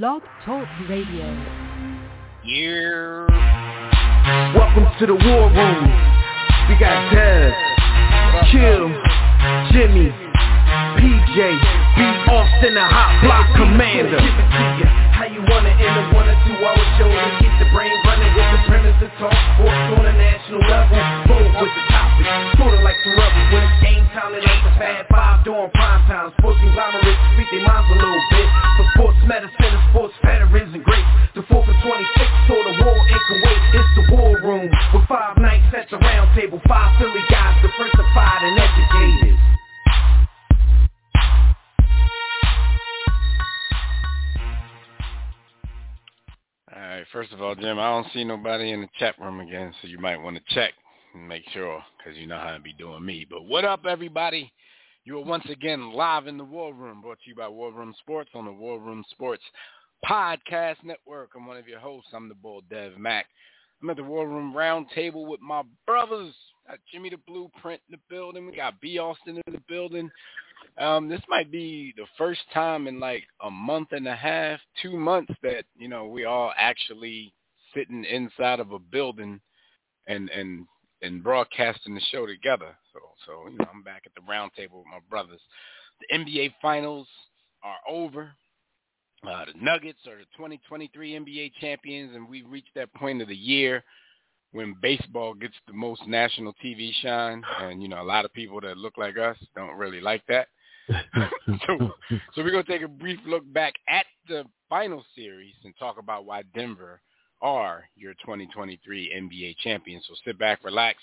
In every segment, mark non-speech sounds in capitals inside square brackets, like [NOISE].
Blog Talk Radio. Yeah. Welcome to the war room. We got Dev, Kill, Jimmy, PJ, B. Austin, the hot block commander. How you want it in a one or two hour show to keep the brain running with the premise to talk sports on a national level. Bold with the topic, sorta like the rebels when it's game time. They like the Fab Five during prime time. Sports conglomerates speak their minds a little bit. For sports medicine and sports veterans and greats. The 4th and 26th or the war in Kuwait. It's the war room with five knights at the round table. Five Philly guys, diversified and educated. All right. First of all, Jim, I don't see nobody in the chat room again, so you might want to check and make sure, because you know how to be doing me. But what up, everybody? You are once again live in the War Room, brought to you by War Room Sports on the War Room Sports Podcast Network. I'm one of your hosts. I'm the Bull Dev Mac. I'm at the War Room Round Table with my brothers. Got Jimmy the Blueprint in the building. We got B. Austin in the building. Um, this might be the first time in like a month and a half, two months that you know we all actually sitting inside of a building and and and broadcasting the show together. So so you know I'm back at the round table with my brothers. The NBA Finals are over. Uh, the Nuggets are the 2023 NBA champions, and we've reached that point of the year when baseball gets the most national TV shine. And you know, a lot of people that look like us don't really like that. [LAUGHS] so, so we're gonna take a brief look back at the final series and talk about why Denver are your 2023 NBA champions. So sit back, relax,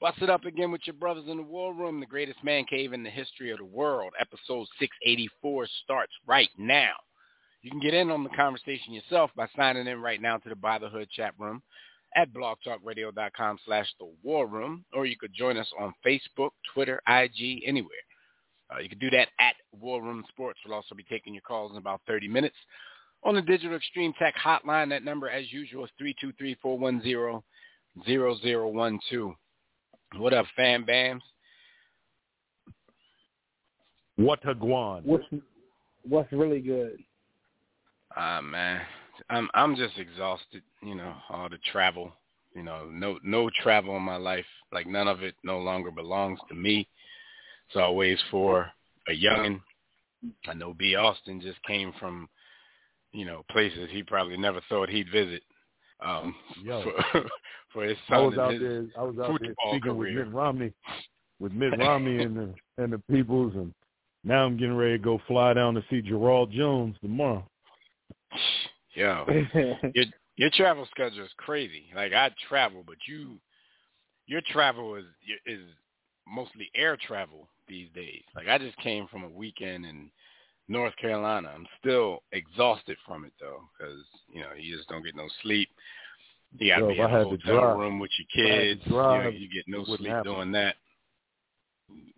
bust it up again with your brothers in the war room. The greatest man cave in the history of the world. Episode 684 starts right now. You can get in on the conversation yourself by signing in right now to the By the Hood chat room at blogtalkradio.com slash the war room, or you could join us on Facebook, Twitter, IG, anywhere. Uh, you can do that at War Room Sports. We'll also be taking your calls in about 30 minutes. On the Digital Extreme Tech hotline, that number, as usual, is 323-410-0012. What up, fam bams? What a guan. What's what's really good? Ah, man. I'm I'm just exhausted, you know, all the travel, you know, no no travel in my life. Like none of it no longer belongs to me. It's always for a youngin. I know B. Austin just came from, you know, places he probably never thought he'd visit. Um, Yo. for, [LAUGHS] for his son I was out there. I was out there speaking with. Mitt Romney, with Mitt [LAUGHS] Romney and the and the peoples, and now I'm getting ready to go fly down to see Gerald Jones tomorrow. Yo, [LAUGHS] your your travel schedule is crazy. Like I travel, but you your travel is is mostly air travel these days. Like I just came from a weekend in North Carolina. I'm still exhausted from it though, because you know you just don't get no sleep. You got to be in a hotel drive- room with your kids. You, know, you get no sleep happen. doing that.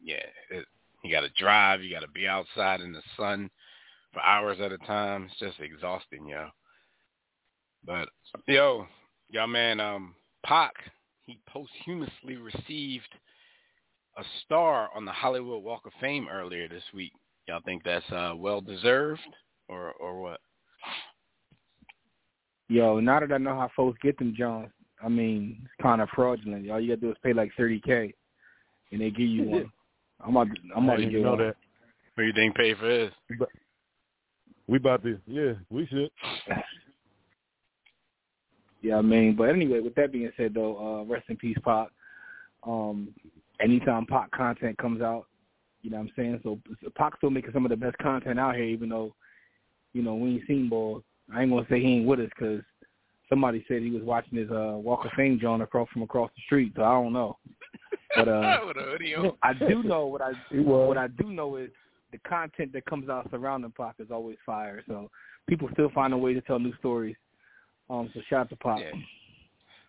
Yeah, it, you got to drive. You got to be outside in the sun for hours at a time. It's just exhausting, yo. But yo, y'all man, um, Pac, he posthumously received a star on the Hollywood Walk of Fame earlier this week. Y'all think that's uh, well deserved or or what? Yo, now that I know how folks get them Jones, I mean, it's kind of fraudulent. All you gotta do is pay like thirty k, and they give you one. [LAUGHS] I'm about, to, I'm about to didn't get know one. that. Who you think paid for this? We about to, yeah, we should. Yeah, I mean, but anyway, with that being said, though, uh, rest in peace, Pop. Um, anytime Pac content comes out, you know what I'm saying. So Pac's still making some of the best content out here, even though, you know, we ain't seen ball. I ain't gonna say he ain't with us because somebody said he was watching his uh, Walk of Fame John across from across the street. So I don't know. But uh, [LAUGHS] With a hoodie on. I do know what I He what I do know is the content that comes out surrounding Pac is always fire. So people still find a way to tell new stories. Um, so shout out to Pac. Yeah.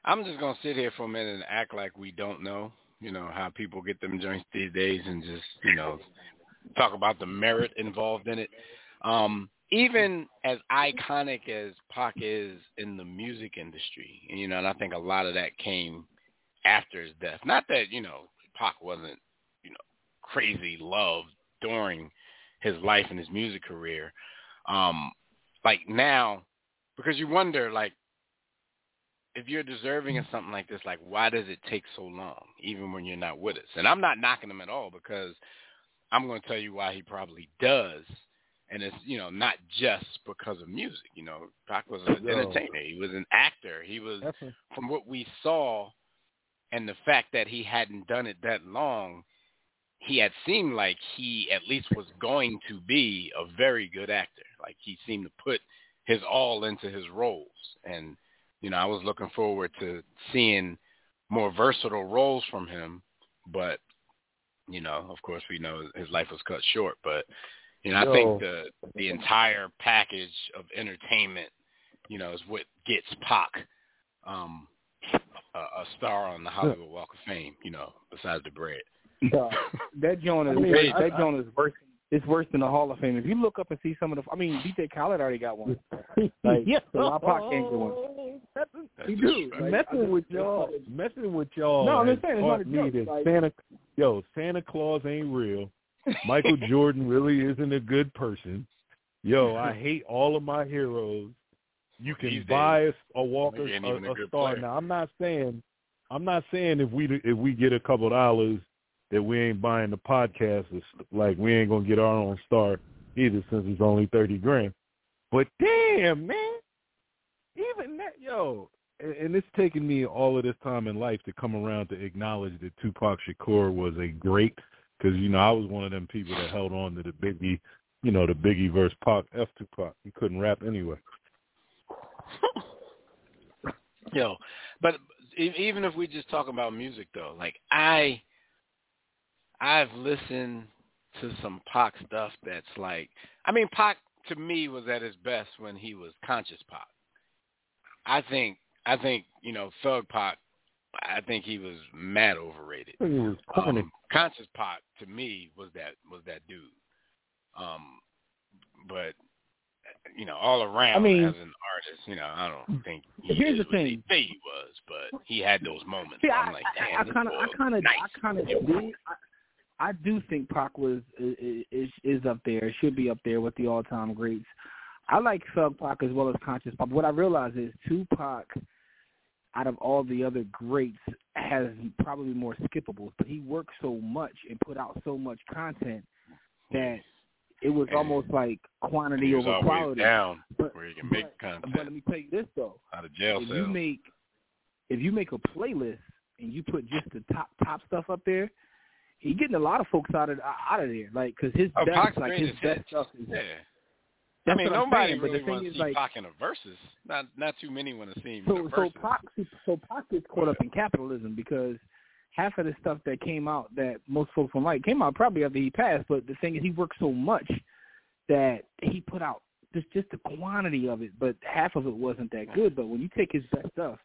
I'm just gonna sit here for a minute and act like we don't know, you know, how people get them joints these days and just, you know, talk about the merit involved in it. Um, even as iconic as Pac is in the music industry, you know, and I think a lot of that came after his death. Not that, you know, Pac wasn't, you know, crazy loved during his life and his music career. Um, like now, because you wonder like if you're deserving of something like this, like why does it take so long, even when you're not with us? And I'm not knocking him at all because I'm going to tell you why he probably does, and it's you know not just because of music. You know, Pac was an entertainer. He was an actor. He was Definitely. from what we saw, and the fact that he hadn't done it that long. He had seemed like he at least was going to be a very good actor. Like he seemed to put his all into his roles. And, you know, I was looking forward to seeing more versatile roles from him. But, you know, of course we know his life was cut short. But, you know, I think the the entire package of entertainment, you know, is what gets Pac um a, a star on the Hollywood Walk of Fame, you know, besides the bread. That joint is I mean, worse, I- that joint is worse. It's worse than the Hall of Fame. If you look up and see some of the, I mean, DJ Khaled already got one. [LAUGHS] Like, yeah. so why Pac can't get one? That's He do. disrespectful. Messing just- with y'all, messing with y'all. No, I'm just saying, it's not a me joke. that Like- Santa, yo, Santa Claus ain't real. Michael [LAUGHS] Jordan really isn't a good person. Yo, [LAUGHS] I hate all of my heroes. You can These buy days, a, a Walker, he ain't a, a a star. player. Now, I'm not saying, I'm not saying if we if we get a couple dollars that we ain't buying the podcast. It's like we ain't gonna get our own star either, since it's only thirty grand. But damn, man, even that, yo, and, and it's taken me all of this time in life to come around to acknowledge that Tupac Shakur was a great, because you know I was one of them people that held on to the Biggie, you know, the Biggie verse Pac F Tupac. He couldn't rap anyway. [LAUGHS] Yo, but even if we just talk about music though, like I, I've listened to some Pac stuff that's like, I mean, Pac to me was at his best when he was conscious Pac. I think, I think you know, Thug Pac, I think he was mad overrated. I think was. Um, conscious Pac to me was that was that dude. Um, but you know, all around I mean- as an artist, you know, I don't think he Here's the thing. Say he was, but he had those moments. See, I, I'm like, damn, I kind of, I kind of, nice. I kind of do. I, do think Pac was is, is up there. Should be up there with the all time greats. I like Thug Pac as well as Conscious Pac. What I realize is Tupac, out of all the other greats, has probably more skippables. But he worked so much and put out so much content that it was And- almost like quantity over quality. down But- where you can make But let content me tell you this though out of jail if cell. you make if you make a playlist and you put just the top top stuff up there, he getting a lot of folks out of out of there. Like because his Oh, best Pac's like his best hits. stuff is. yeah. That's I mean, nobody saying, but really the thing wants to see like, Pac in a versus. Not not too many want to see him in So a so. Pac so Pac gets caught up in capitalism because half of the stuff that came out that most folks don't like came out probably after he passed. But the thing is, he worked so much that he put out just just the quantity of it, but half of it wasn't that good. But when you take his best stuff,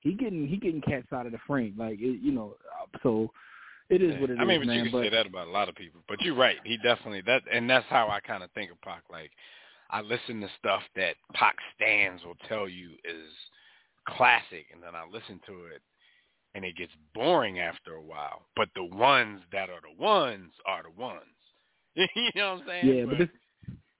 he getting he getting cats out of the frame, like it, you know. uh, So it is Yeah. what it is, I mean, but man. you can but say that about a lot of people. But you're right. He definitely that, and that's how I kind of think of Pac. Like, I listen to stuff that Pac stands will tell you is classic, and then I listen to it, and it gets boring after a while. But the ones that are the ones are the ones. [LAUGHS] you know what I'm saying? yeah, but this.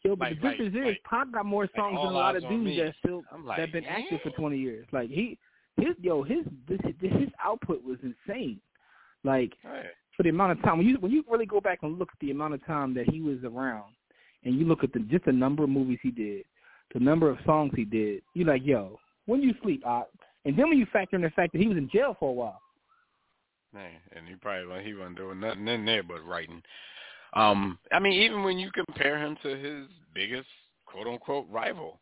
Yo, but like- the like- difference is, like- Pac got more songs than a lot of dudes that still like, that been active for eh? 20 years. Like he, his yo, his this, his output was insane. Like Right. for the amount of time when you when you really go back and look at the amount of time that he was around, and you look at the just the number of movies he did, the number of songs he did, you're like, yo, when you sleep, Ock. And then when you factor in the fact that he was in jail for a while. Man, and he probably he wasn't doing nothing in there but writing. Um, I mean, even when you compare him to his biggest quote unquote rival,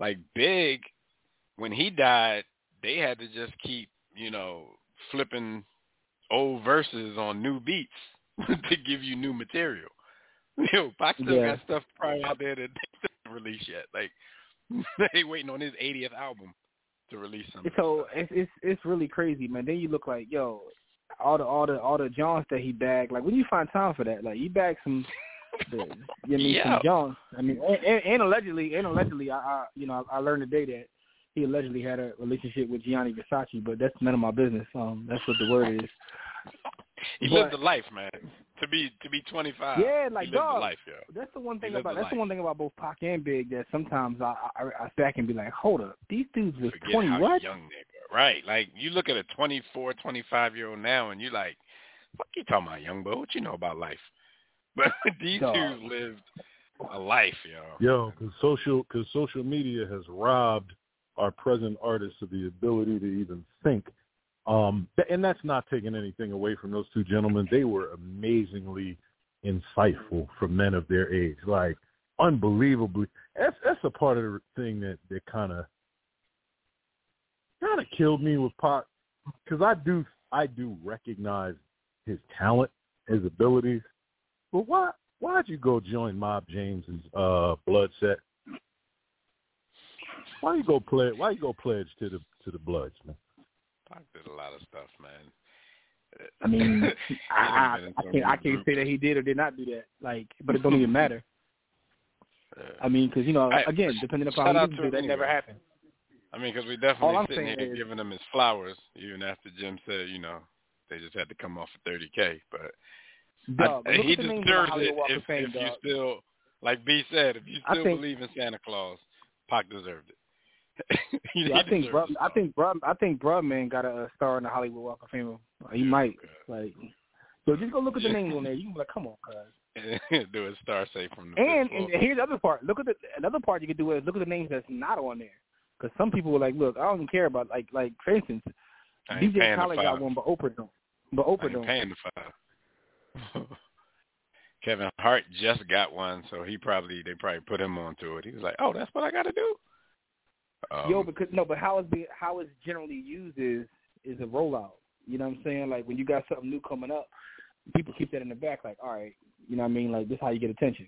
like Big, when he died, they had to just keep, you know, flipping old verses on new beats [LAUGHS] to give you new material. [LAUGHS] Yo, Pac still Yeah. got stuff probably out there that [LAUGHS] they didn't release yet. Like they waiting on his 80th album to release something. So it's it's it's really crazy, man. Then you look like, yo, all the all the all the Johns that he bagged. Like when you find time for that, like he bagged some. the- you mean Yeah. some Johns. I mean, and, and, and allegedly, and allegedly, I, I you know I learned today that he allegedly had a relationship with Gianni Versace, but that's none of my business. Um, that's what the word is. He but- lived a life, man. to be to be 25. Yeah, like dog. life, yo. That's the one thing about the that's the one thing about both Pac and Big that sometimes I I, I back and be like, hold up, these dudes was Forget 20 what? young they were. Right. Like you look at a 24, 25 year old now, and you're like, fuck you talking about, young boy? What you know about life? [LAUGHS] But these Dog. two lived a life, yo. Yo, because social, cause social media has robbed our present artists of the ability to even think. Um, and that's not taking anything away from those two gentlemen. They were amazingly insightful for men of their age, like unbelievably. That's that's a part of the thing that that kind of kind of killed me with Pac, because I do I do recognize his talent, his abilities, but why why'd you go join Mob James's uh blood set? Why you go play why you go pledge to the to the Bloods, man? Pac did a lot of stuff, man. I mean, [LAUGHS] I, done been in I, I can't I can't say that he did or did not do that. Like, but it don't even matter. [LAUGHS] I mean, because you know, I- again, depending upon who you do, that never happened. I mean, because we definitely sitting here is- giving him his flowers, even after Jim said, you know, they just had to come off for 30K. But Dog, I, he at the names on the deserves it if, Fame, if you still, like B said, if you still think- believe in Santa Claus, Pac deserved it. [LAUGHS] Yeah, I think bro, I think bro, I think Brubman got a, star in the Hollywood Walk of Fame. He might like. So just go look at the names on there. You can be like, come on, cuz. [LAUGHS] do a star safe from the And, and here's the other part. Look at the another part you could do is look at the names that's not on there. Because some people were like, look, I don't even care about like like for instance, DJ Khaled got one, but Oprah don't. But Oprah don't. paying the five. [LAUGHS] Kevin Hart just got one, so he probably they probably put him onto it. He was like, "Oh, that's what I got to do." Um, Yo, because no, but how it's being how it's generally used is is a rollout. You know what I'm saying? Like when you got something new coming up, people keep that in the back. Like, all right, you know what I mean? Like this is how you get attention.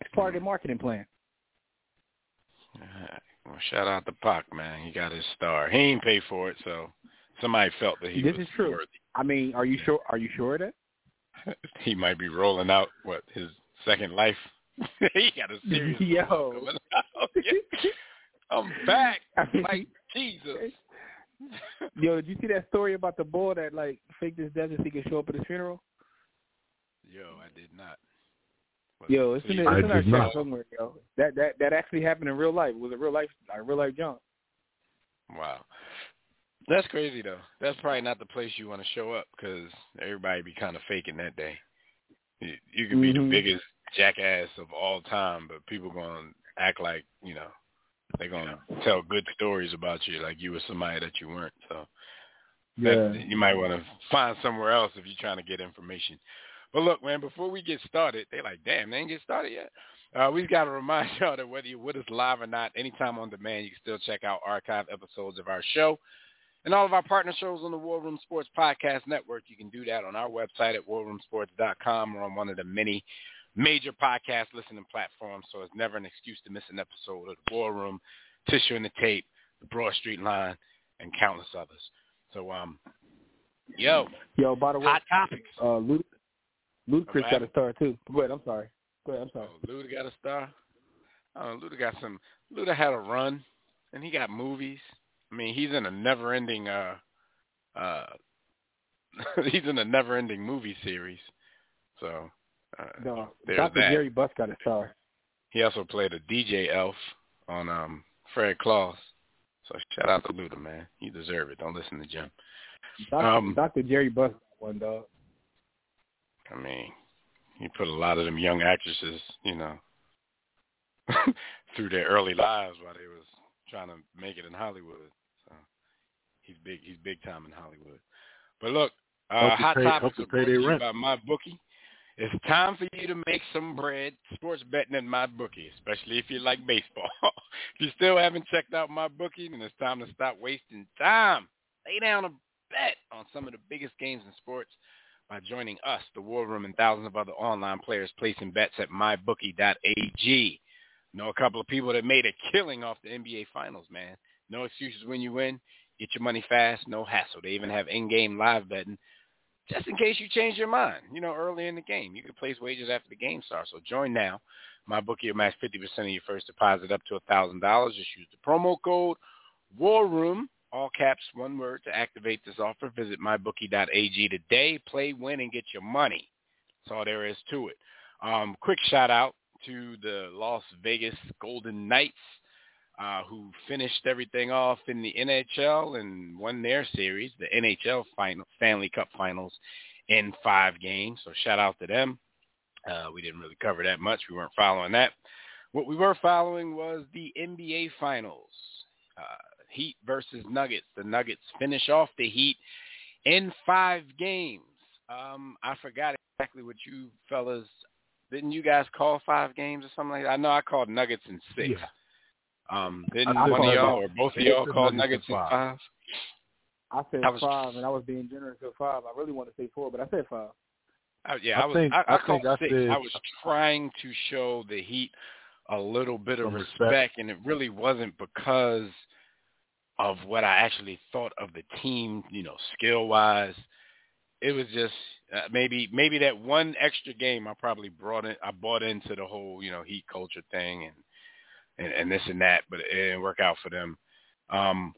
It's part of their marketing plan. Alright. Well, shout out to Pac, man. He got his star. He ain't pay for it, so somebody felt that he This was is true. worthy. I mean, are you sure? Are you sure of that? [LAUGHS] he might be rolling out what his second life. [LAUGHS] he got a [LAUGHS] serious Yo. Role coming out. Yeah. I'm back. [LAUGHS] I mean, Like Jesus. [LAUGHS] yo, did you see that story about the boy that like faked his death so he could show up at his funeral? Yo, I did not. Was Yo, it's in, so the, you- I it's in our chat somewhere, yo. That that that actually happened in real life. It was a real life, like real life jump. Wow. That's crazy though. That's probably not the place you want to show up because everybody be kind of faking that day. You, you could be Mhm. the biggest jackass of all time, but people gonna act like you know they're gonna tell good stories about you, like you were somebody that you weren't. So that, you might want to find somewhere else if you're trying to get information. But look, man, before we get started, they like, damn, they ain't get started yet. Uh, we've got to remind y'all that whether you're with us live or not, anytime on demand, you can still check out archive episodes of our show and all of our partner shows on the War Room Sports Podcast Network. You can do that on our website at warroomsports.com or on one of the many major podcast listening platforms. So it's never an excuse to miss an episode of the War Room, Tissue and the Tape, the Broad Street Line, and countless others. So, um, yo, Yo, by the way, hot topics. uh, Lud- Ludacris Okay. got a star too. Go ahead. I'm sorry. Go ahead. I'm sorry. Oh, Luda got a star. Oh, Luda got some. Luda had a run, and he got movies. I mean, he's in a never-ending. uh uh [LAUGHS] He's in a never-ending movie series. So uh, No, Dr. that. Jerry Buss got a star. he also played a DJ Elf on um Fred Claus. So shout out to Luda, man. You deserve it. Don't listen to Jim. Dr. Um, Dr. Jerry Buss got one dog. I mean, he put a lot of them young actresses, you know, [LAUGHS] through their early lives while they was trying to make it in Hollywood. So he's big. He's big time in Hollywood. But look, uh, hot pay- topics help to are pay brought to you by my bookie. It's time for you to make some bread sports betting in my bookie, especially if you like baseball. [LAUGHS] if you still haven't checked out my bookie, then it's time to stop wasting time. Lay down a bet on some of the biggest games in sports by joining us, the War Room, and thousands of other online players placing bets at mybookie.ag. Know a couple of people that made a killing off the NBA Finals, man. No excuses when you win. Get your money fast, no hassle. They even have in-game live betting just in case you change your mind, you know, early in the game. You can place wagers after the game starts. So join now. My bookie will match 50% of your first deposit up to $1,000. Just use the promo code War Room, all caps, one word, to activate this offer. Visit mybookie.ag today. Play, win, and get your money. That's all there is to it. Um, quick shout out to the Las Vegas Golden Knights, uh, who finished everything off in the NHL and won their series, the NHL final, Stanley Cup Finals, in five games. So shout out to them. Uh, we didn't really cover that much. We weren't following that. What we were following was the NBA Finals. Uh, Heat versus Nuggets. The Nuggets finish off the Heat in five games. Um, I forgot exactly what you fellas didn't you guys call five games or something like that? I know I called Nuggets in six. Yeah. Um, didn't I one of y'all or both of y'all call Nuggets Nuggets in in five. five? I said I was- five, and I was being generous with five. I really wanted to say four, but I said five. I, yeah, I I, was. think- I, I, I called I six. said- I was trying to show the Heat a little bit of respect, respect. and it really wasn't because of what I actually thought of the team, you know, skill wise. It was just uh, maybe maybe that one extra game I probably brought in. I bought into the whole you know Heat culture thing and and, and this and that, but it didn't work out for them. Um,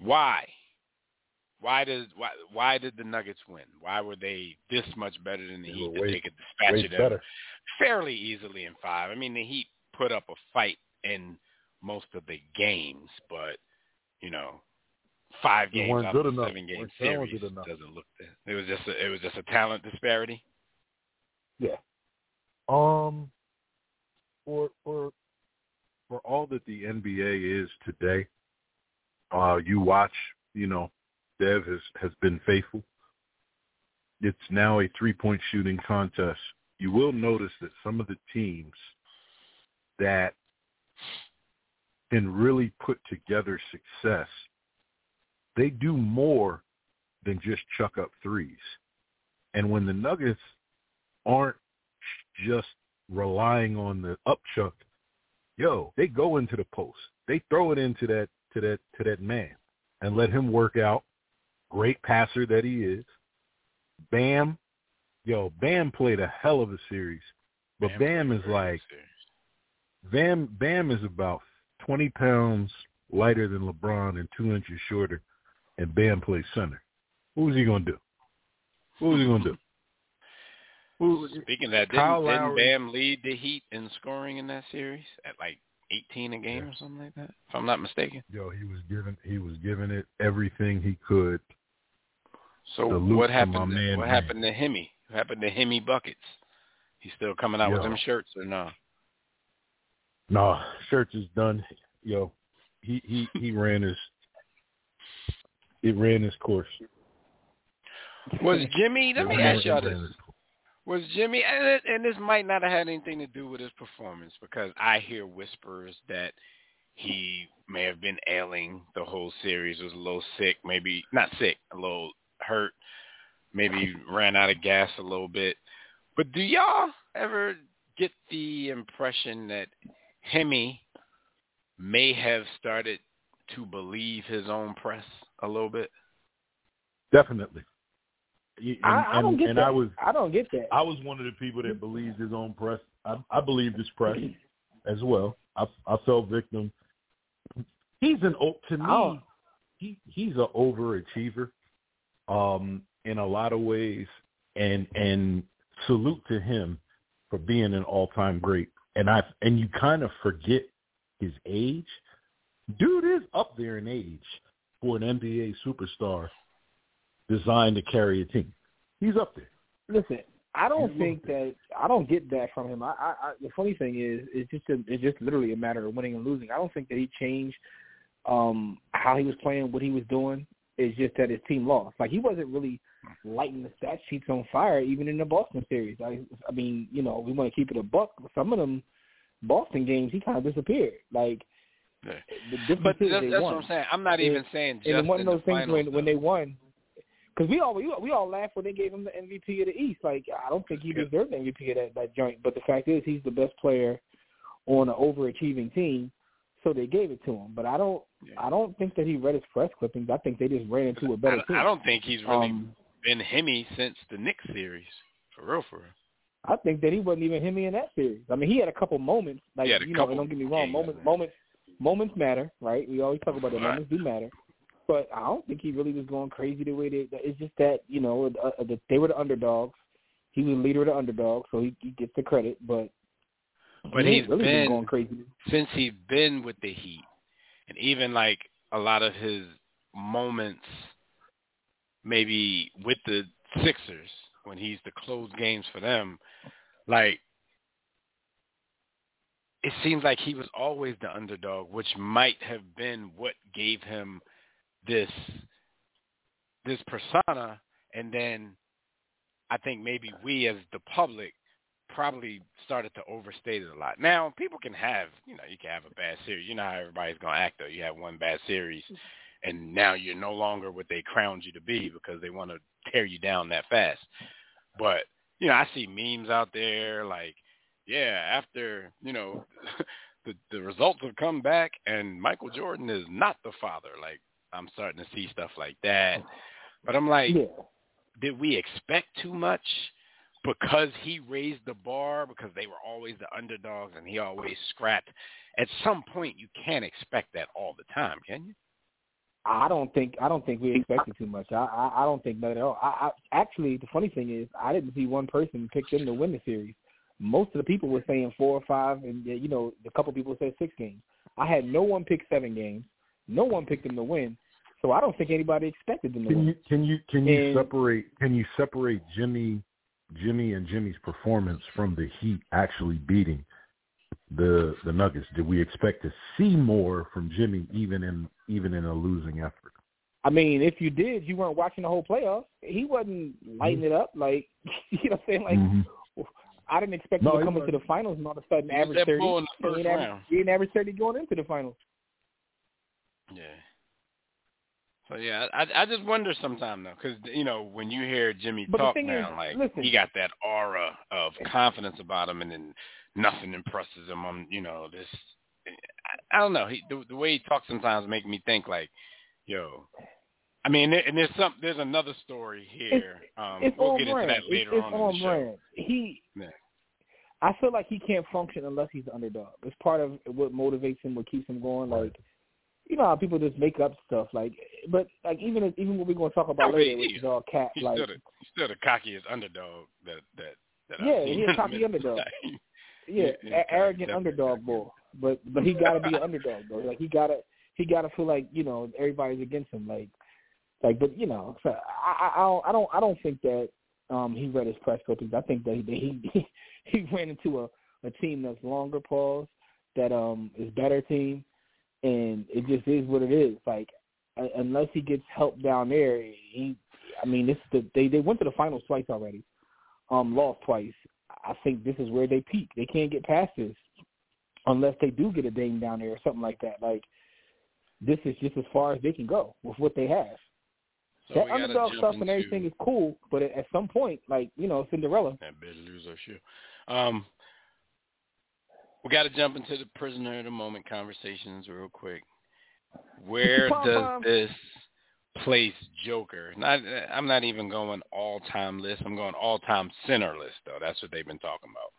why? Why did why why did the Nuggets win? Why were they this much better than the They Heat that way- they could dispatch them better. fairly easily in five? I mean, the Heat put up a fight in most of the games, but you know, five games out of enough. seven game series doesn't look that. It was just a, it was just a talent disparity. Yeah. Um. For for for all that the NBA is today, uh, you watch. You know, Dev has has been faithful. It's now a three point shooting contest. You will notice that some of the teams that can really put together success, they do more than just chuck up threes. And when the Nuggets aren't just relying on the upchuck, yo, they go into the post. They throw it into that to that to that man and let him work out. Great passer that he is. Bam, yo, Bam played a hell of a series. But Bam is like Bam Bam is about twenty pounds lighter than LeBron and two inches shorter, and Bam plays center. Who's he gonna do? What was he gonna do? Who, Speaking of that, didn't, didn't Lowry- Bam lead the Heat in scoring in that series at like 18 a game Yeah. or something like that? If I'm not mistaken. yo, he was giving he was giving it everything he could. So what happened? my man, what man. happened to Himmy? What happened to Himmy buckets? He's still coming out with them shirts or no? No, shirts is done. Yo, he he he [LAUGHS] ran his it ran his course. Was Jimmy? Let me ask y'all this: his course. Was Jimmy? And, it- and this might not have had anything to do with his performance because I hear whispers that he may have been ailing the whole series. Was a little sick, maybe not sick, a little hurt, maybe ran out of gas a little bit. But do y'all ever get the impression that Himmy may have started to believe his own press a little bit? Definitely. And, I, I don't get and that. I was I don't get that. I was one of the people that believes his own press. I, I believed his press [CLEARS THROAT] as well. I, I fell victim. He's an to me. Oh. He he's an overachiever, um, in a lot of ways, and and salute to him for being an all time great. And I and you kind of forget his age. Dude is up there in age for an NBA superstar designed to carry a team. He's up there. Listen, I don't You think that I don't get that from him. I, I, I the funny thing is, it's just a, it's just literally a matter of winning and losing. I don't think that he changed um how he was playing, what he was doing. It's just that his team lost. Like he wasn't really lighting the stat sheets on fire, even in the Boston series. I, I mean, you know, we want to keep it a buck. Some of them Boston games, he kind of disappeared. Like Yeah. the difference But is that's, they that's won. what I'm saying. I'm not And- even saying just and one of those things finals, when when they won, because we all we, all- we all laughed when they gave him the MVP of the East. Like I don't think he deserved the MVP of that, that joint, but the fact is he's the best player on an overachieving team, so they gave it to him. But I don't Yeah. I don't think that he read his press clippings. I think they just ran into a I, better team. I don't think he's really Um, been Himmy since the Knicks series. For real, for real. I think that he wasn't even him in that series. I mean, he had a couple moments. Like He had a you know, couple don't get me wrong. games, Moments, man. moments, moments matter, right? We always talk about that. Moments do matter. But I don't think he really was going crazy the way they. It's just that you know uh, that they were the underdogs. he was the leader of the underdog, so he, he gets the credit. But but he he's really been going crazy. since he's been with the Heat, and even like a lot of his moments, maybe with the Sixers when he's to close games for them, like it seems like he was always the underdog, which might have been what gave him this this persona and then I think maybe we as the public probably started to overstate it a lot. Now, people can have, you know, you can have a bad series. You know how everybody's to act though. You have one bad series and now you're no longer what they crowned you to be because they want to tear you down that fast. But, you know, I see memes out there like, yeah, after, you know, [LAUGHS] the the results have come back and Michael Jordan is not the father. Like I'm starting to see stuff like that. Oh. But I'm like, Yeah. did we expect too much because he raised the bar because they were always the underdogs and he always scrapped? At some point, you can't expect that all the time, can you? I don't think I don't think we expected too much. I I, I don't think that at all. I, I actually the funny thing is I didn't see one person pick them to win the series. Most of the people were saying four or five, and you know a couple people said six games. I had no one pick seven games. No one picked them to win. So I don't think anybody expected them to Can win. you can you can you And- separate can you separate Jimmy Jimmy and Jimmy's performance from the Heat actually beating the the Nuggets? Did we expect to see more from Jimmy even in even in a losing effort? I mean, if you did, you weren't watching the whole playoffs. He wasn't lighting it up like [LAUGHS] you know what I'm saying. Like Mhm. I didn't expect No, him to come into wasn't. the finals and all of a sudden He average thirty. bull in He first ain't average- round. He ain't average thirty going into the finals. Yeah. So yeah, I I just wonder sometimes though, because you know when you hear Jimmy But talk now, is, like listen. he got that aura of confidence about him, and then nothing impresses him. On you know this, I, I don't know. He the, the way he talks sometimes make me think like, yo. I mean, and there's some there's another story here. um, it's we'll on get into brand. that later it's, on it's in on the show. brand. He, Yeah. I feel like he can't function unless he's the underdog. It's part of what motivates him, what keeps him going. Like, you know how people just make up stuff. Like, but like even even what we're going to talk about later, which is. all cat. He's like, still the still the cockiest underdog that that that [LAUGHS] Yeah, he's a cocky underdog. Yeah, yeah, yeah, a- arrogant underdog boy. But but he got to be an underdog though. Like he got to he got to feel like you know everybody's against him. Like like but you know so I I I don't I don't, I don't think that um he read his press clippings. I think that he [LAUGHS] he he ran into a a team that's longer pause that um is better team and it just is what it is. Like uh, unless he gets help down there, he I mean this the they they went to the finals twice already. Um lost twice. I think this is where they peak. They can't get past this unless they do get a Dame down there or something like that. Like this is just as far as they can go with what they have. So that underdog stuff and everything is cool, but at at some point, like you know, Cinderella. That bitch lose her shoe. Um, we got to jump into the prisoner of the moment conversations real quick. [LAUGHS] Where does this place Joker? Not, I'm not even going all time list. I'm going all time center list though. That's what they've been talking about.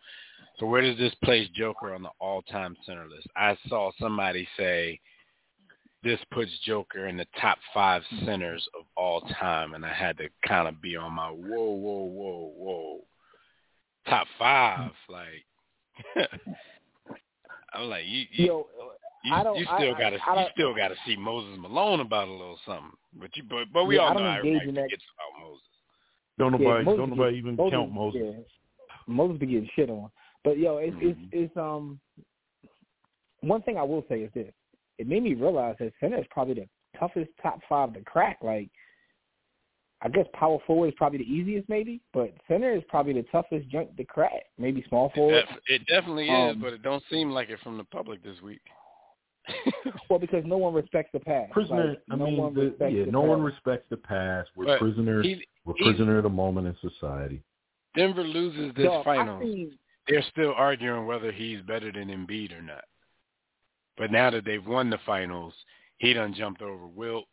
So where does this place Joker on the all time center list? I saw somebody say this puts Joker in the top five centers of all time, and I had to kind of be on my whoa, whoa, whoa, whoa, top five. Like, [LAUGHS] I'm like, you, you, Yo, you, I don't- you still gotta, I you don't- still gotta see Moses Malone about a little something. But you, but, but we Yeah, I all don't know how everybody in that- forgets about Moses. Don't Yeah, nobody Moses don't be- nobody even Moses, count Moses. Yeah. Moses be getting shit on. But yo, it's Mhm. it's it's um one thing I will say is this. It made me realize that center is probably the toughest top five to crack. Like I guess power forward is probably the easiest maybe, but center is probably the toughest junk to crack. Maybe small It, forward. def- it definitely is, Um, but it don't seem like it from the public this week. [LAUGHS] Well, because no one respects the past. Prisoner Like, I no mean one the, respects yeah, the no past. one respects the past. We're But prisoners he- we're he- prisoner of the moment in society. Denver loses this Dog, I finals. They're still arguing whether he's better than Embiid or not. But now that they've won the finals, he done jumped over Wilt.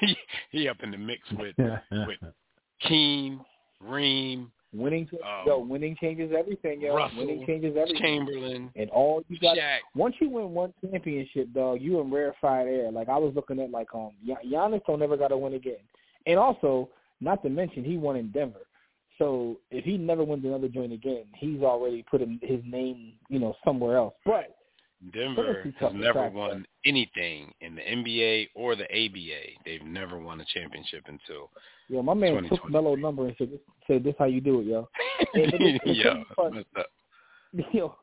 He, [LAUGHS] he up in the mix with with Keen, Reem, winning, um, yo, winning changes everything, yo. Russell, winning changes everything. Chamberlain, And all you got Shaq. once you win one championship, dog, you in rarefied air. Like I was looking at, like um, Gian- Giannis don't never got to win again. And also, not to mention, he won in Denver. So if he never wins another joint again, he's already put his name, you know, somewhere else. But Denver has never won anything in the NBA or the ABA. They've never won a championship until yo, my man took 2020. Melo number and said, "said This how you do it, yo." Yeah, but [LAUGHS] the- the yeah, crazy part- messed up. [LAUGHS] yo,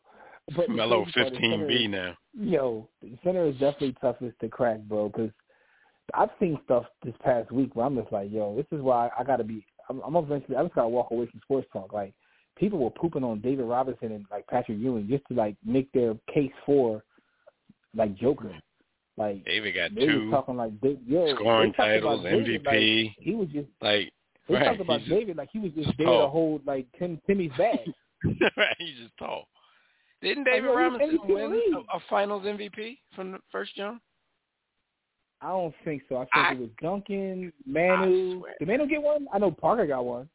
but Melo crazy part is fifteen B now. Yo, the center is definitely toughest to crack, bro. Because I've seen stuff this past week where I'm just like, yo, this is why I got to be. I'm, I'm eventually. I just got to walk away from sports talk. Like people were pooping on David Robinson and like Patrick Ewing just to like make their case for like Joker. Like David got two talking like, they, yo, scoring titles, David, like, MVP. he was just. Like They right, talked about David like he was just there tall. to hold like Tim Timmy's bag. [LAUGHS] right, he's just tall. Didn't David Robinson MVP of the win a, a Finals MVP from the first jump? I don't think so. I think I- it was Duncan, Manu. Did Manu get one? I know Parker got one.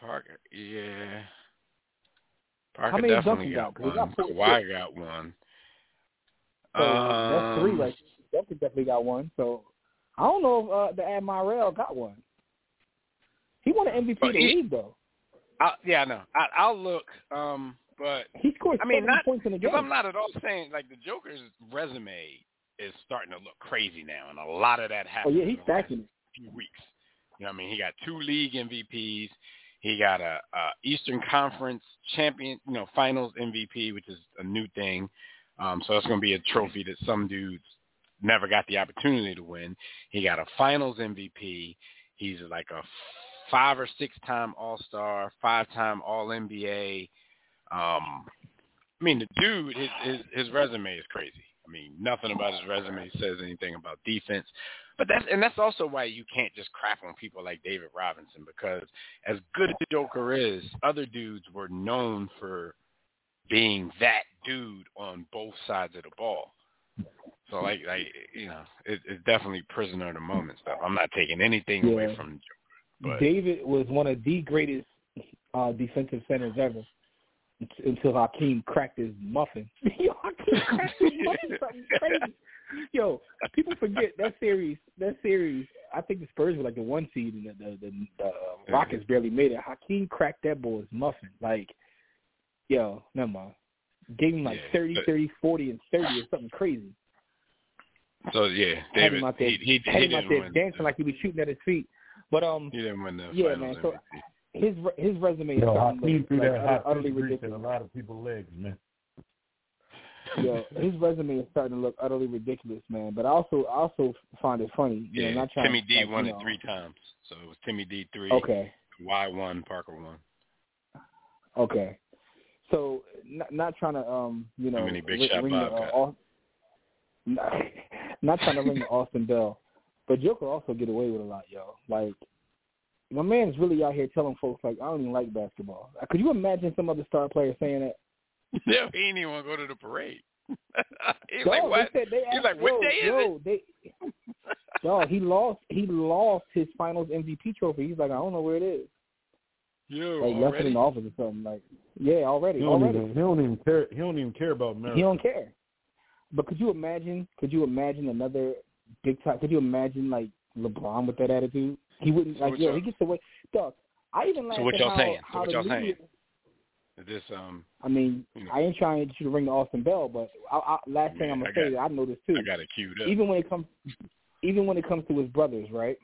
Parker, yeah. Parker many does definitely got, got? one. got Kawhi got one. So that's three Um, right there. Duncan definitely got one. So I don't know if uh, the Admiral got one. He won an MVP But of the he- league though. I, yeah, no, I, I'll look. Um, but He scored I mean, not- points in the game. Because I'm not at all saying like the Joker's resume is starting to look crazy now, and a lot of that happened. oh yeah, in he's stacking it. few weeks. You know, what I mean, he got two league MVPs. He got a, a Eastern Conference champion, you know, Finals MVP, which is a new thing. Um, so that's going to be a trophy that some dudes never got the opportunity to win. He got a Finals MVP. He's like a five or six time All Star, five time All NBA. Um, I mean, the dude, his, his his resume is crazy. I mean, nothing about his resume says anything about defense. But that's and that's also why you can't just crap on people like David Robinson because as good as the Joker is, other dudes were known for being that dude on both sides of the ball. So like like you know, it, it's definitely prisoner of the moment stuff. I'm not taking anything away from the Joker. But David was one of the greatest uh, defensive centers ever until Hakeem cracked his muffin. [LAUGHS] Yo, Hakeem cracked his [LAUGHS] muffin something crazy. [LAUGHS] Yo, people forget that series. That series. I think the Spurs were like the one seed, and the the, the, the uh, Rockets barely made it. Hakeem cracked that boy's muffin. Like, yo, never mind. Gave him like Yeah, thirty, but- thirty, forty, and 30 or something crazy. so yeah, Had David him out there, he he, had he him out didn't there win. dancing like he was shooting at his feet. But um, he didn't win the Yeah, man, so- MVP. his his resume is Yo, starting to Hakeem look threw like that hot utterly fish grease in ridiculous. a lot of people's legs, man. Yeah, his resume is starting to look utterly ridiculous, man. But I also I also find it funny. You Yeah, know, not trying Timmy to, D like, won you it know, three times. So it was Timmy D three, Okay, Y one, Parker one. okay. So not not trying to um you know How many Big ri- Shot ring the, uh? Not, [LAUGHS] not trying to ring the [LAUGHS] Austin Bell, but Joker also get away with a lot, yo. Like my man's really out here telling folks like I don't even like basketball. Uh, Could you imagine some other star player saying that? [LAUGHS] Yeah, he didn't even go to the parade. [LAUGHS] He's Dog, like, what? They said they He's like, what yo, day is yo, They, [LAUGHS] dog, he lost. He lost his Finals MVP trophy. He's like, I don't know where it is. Yo, Like left it already? in the office or something. Like, yeah, already, He don't already. even he don't even care he don't even care about America. He don't care. But could you imagine? Could you imagine another big time? Could you imagine like LeBron with that attitude? He wouldn't So like. what Yo, he gets away. Dog, I even laughed what y'all how, saying? So how what y'all media, saying? Is this um? I mean, You know. I ain't trying to get you to ring the Austin Bell, but I, I, last thing I'm gonna I say, got- I noticed too. I got it queued up. even when it comes even when it comes to his brothers, right?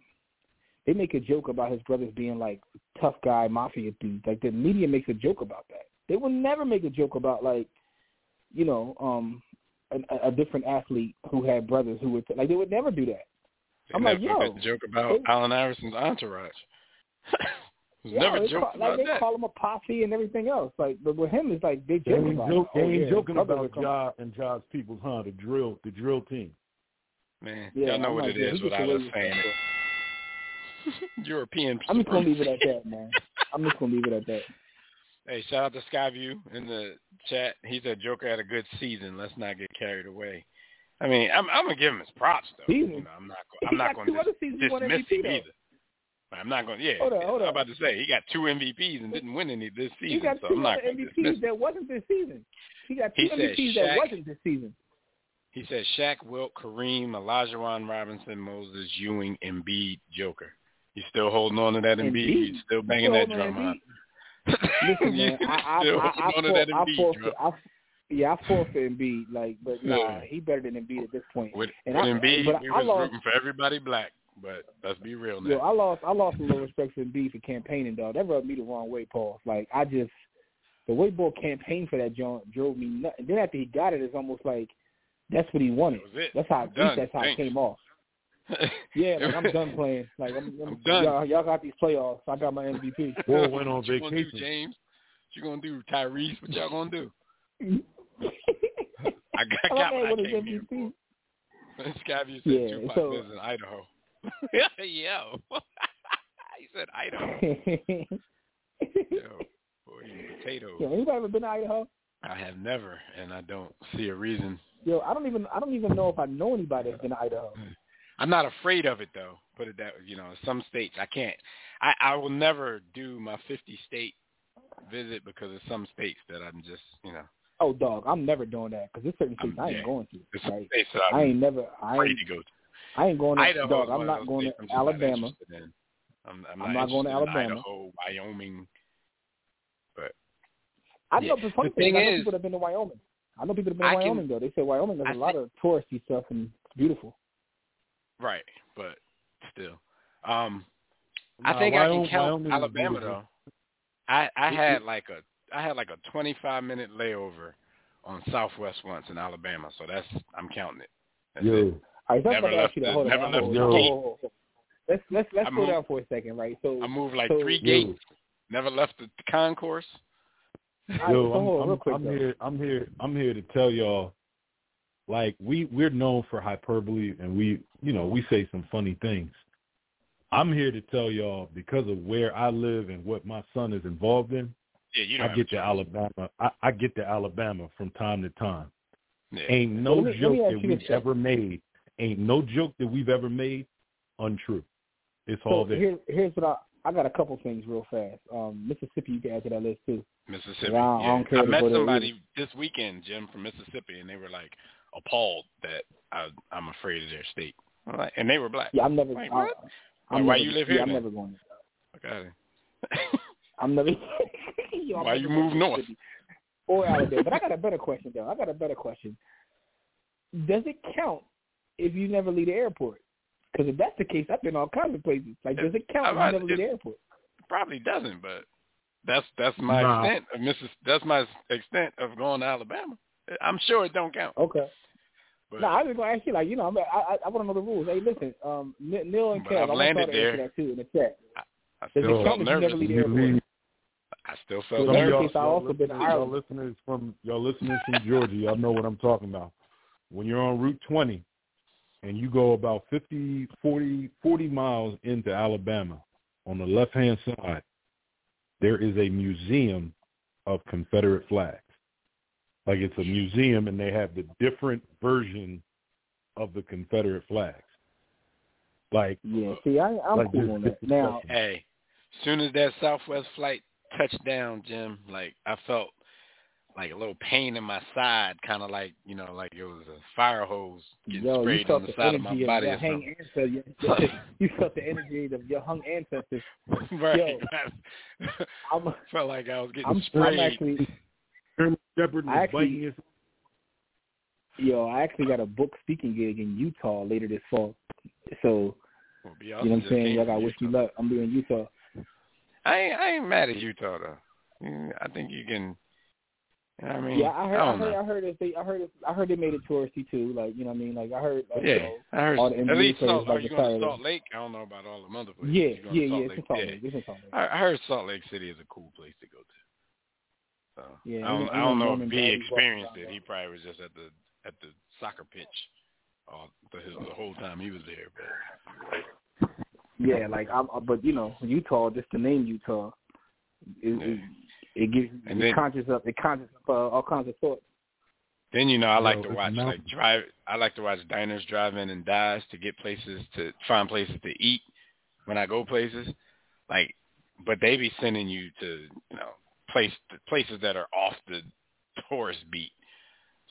They make a joke about his brothers being like tough guy mafia dudes. Like the media makes a joke about that. They will never make a joke about like, you know, um, a, a different athlete who had brothers who would like they would never do that. They I'm like, yo, joke about they- Allen Iverson's entourage. [LAUGHS] There's Yeah, never they jokes call, like about they that. call him a posse and everything else. Like, but with him, it's like they They joke ain't, about. joke, it. they Oh, ain't yeah, joking about are coming. Ja and Ja's peoples, huh? The drill, the drill team. Man, Yeah, y'all know I'm what like, it yeah, is he gets without us saying it. [LAUGHS] European people I'm just gonna leave it at that, man. I'm just gonna leave it at that. [LAUGHS] Hey, shout out to Skyview in the chat. He said Joker had a good season. Let's not get carried away. I mean, I'm, I'm gonna give him his props though. Season? You know, I'm not. He I'm not going two to other seasons won dismiss MVP him either. I'm not going. Yeah, Hold on, hold I'm about to say he got two MVPs and didn't win any this season. He got so two I'm not other going to. MVPs that wasn't this season. He got two He MVPs Shaq- that wasn't this season. He said Shaq, Wilt, Kareem, Olajuwon Robinson, Moses, Ewing, Embiid, Joker. You still holding on to that Embiid? Embiid. You still banging Still that drum, on? [LAUGHS] Listen, man, I, I, still I, I, holding on that I Embiid forfeit. I, yeah, I forfeit Embiid. Like, but nah, Yeah. he better than Embiid at this point. With, And with I- Embiid, but we I was lost- rooting for everybody black. But let's be real now. Yo, I lost. I lost a little respect for B for campaigning, dog. That rubbed me the wrong way, Paul. Like, I just the way Bull campaigned for that joint drove me nuts. And then after he got it, it's almost like that's what he wanted. That was it. That's how I'm at least done. that's how Thanks. it came off. [LAUGHS] Yeah, like I'm done playing. Like I'm, I'm, I'm done. Y'all, y'all got these playoffs. I got my MVP. Bull went on what you gonna do, vacation. James? What you gonna do, Tyrese? What y'all gonna do? [LAUGHS] I got, I I got love what I his came here MVP. for. [LAUGHS] Scabby said Yeah, Tupac so- lives in Idaho. [LAUGHS] Yo. [LAUGHS] he said Idaho. [LAUGHS] Yo, boy, potatoes. Yo, anybody ever been to Idaho? I have never, and I don't see a reason. Yo, I don't even I don't even know if I know anybody that's been to Idaho. I'm not afraid of it though. Put it that you know, some states I can't. I I will never do my 50 state visit because of some states that I'm just you know. Oh, dog, I'm never doing that because there's certain states Um, I ain't yeah. going to. Right? states I ain't never. I afraid ain't. to go to. I ain't going to. Idaho dog, I'm not going to states I'm Alabama. Not interested in. I'm, I'm, I'm not going to Alabama. Idaho, Wyoming. But I Yeah. know the funny The thing, thing is, I know people that have been to Wyoming. I know people that have been to I can- Wyoming though. They say Wyoming has I a lot of touristy stuff and it's beautiful. Right, but still, um, I Nah, think I can count Wyoming Alabama though. I I It- had it- like a I had like a 25 minute layover on Southwest once in Alabama, so that's I'm counting it. That's Yo, it. All right, so I'm Never about to ask left you the- Hold on, never hold left on, the hold gate. hold on, hold. Let's let's let's I slow moved- down for a second, right? So, I moved like so- three yo, gates. Never left the concourse. all right, yo, so I'm, I'm, quick I'm here. I'm here. I'm here to tell y'all, like we we're known for hyperbole, and we you know we say some funny things. I'm here to tell y'all because of where I live and what my son is involved in. Yeah, you don't I get to. Alabama. I, I get to Alabama from time to time. Yeah. Ain't no let me- let joke me ask that you we've ever made. Ain't no joke that we've ever made untrue. It's all there. here, here's what I I got a couple things real fast. Um, Mississippi, you can add to that list too. Mississippi. I don't- I don't care I to met go somebody this weekend, Jim, from Mississippi, and they were like appalled that I, I'm afraid of their state. I'm like, and they were black. Yeah, I'm never. Wait, I, what? I'm Why never, you live yeah, here I'm never going. Okay. [LAUGHS] I'm never. [LAUGHS] [LAUGHS] Yo, I'm Why never you move to north? Mississippi Or Alabama. But I got a better question though. I got a better question. Does it count if you never leave the airport? Because if that's the case, I've been all kinds of places. Like, does it count if I- you never leave the airport? Probably doesn't, but that's that's my Nah. extent of Missis. That's my extent of going to Alabama. I'm sure it don't count. Okay. But No, I was going to ask you, like, you know, I'm, I I, I want to know the rules. Hey, listen, um, Neil and But Kev, I've landed y'all to there. that too in the chat. I Does still it felt count if you never leave the airport? I still So felt in that nervous. case, I also been to listeners, y'all listeners from y'all listeners from Georgia, y'all know what I'm talking about. When you're on Route 20 and you go about 50, 40, 40 miles into Alabama, on the left hand side, there is a museum of Confederate flags. Like it's a museum, and they have the different version of the Confederate flags. Like Yeah, see, I, I'm Like cool this- on that. Now, discussion. Hey, soon as that Southwest flight touched down, Jim, like I felt like a little pain in my side, kind of like you know, like it was a fire hose getting yo, you sprayed felt on the, the side of my energy body your or hung something. ancestors. [LAUGHS] [LAUGHS] You felt the energy of your hung ancestors. [LAUGHS] right. I'm, felt like I was getting I'm, I'm actually, Colonel Shepard was I actually- biting his yo, I actually got a book speaking gig in Utah later this fall. So Well, you know what I'm saying? came Y'all from got wish me luck. I'm doing Utah. I ain't, I ain't mad at Utah though. I think you can. You know I mean, Yeah, I heard. I I, don't heard. know. I heard. It, they, I heard. I heard they made it touristy too. Like you know what I mean? Like I heard. Like, you Yeah, know, I heard. all the At least players Salt. Are you the going to Salt Lake? I don't know about all them other places. yeah, You going to yeah, Salt yeah. It's Lake? in Salt Yeah. Lake. It's in Salt Lake. I I heard Salt Lake City is a cool place to go to. So Yeah, I don't, I don't know Norman if B Daddy walking experienced it. He probably was just at the at the soccer pitch all the, his, the whole time he was there. But Yeah, like I'm, uh, but you know, Utah, just the name Utah, it, Yeah. it, it gives And it then- conjures up, it conjures up uh, all kinds of thoughts. then you know I like Yo, to watch Mount- like drive. I like to watch diners, drive-in, and dives to get places to find places to eat when I go places. Like, but they be sending you to you know place places that are off the tourist beat.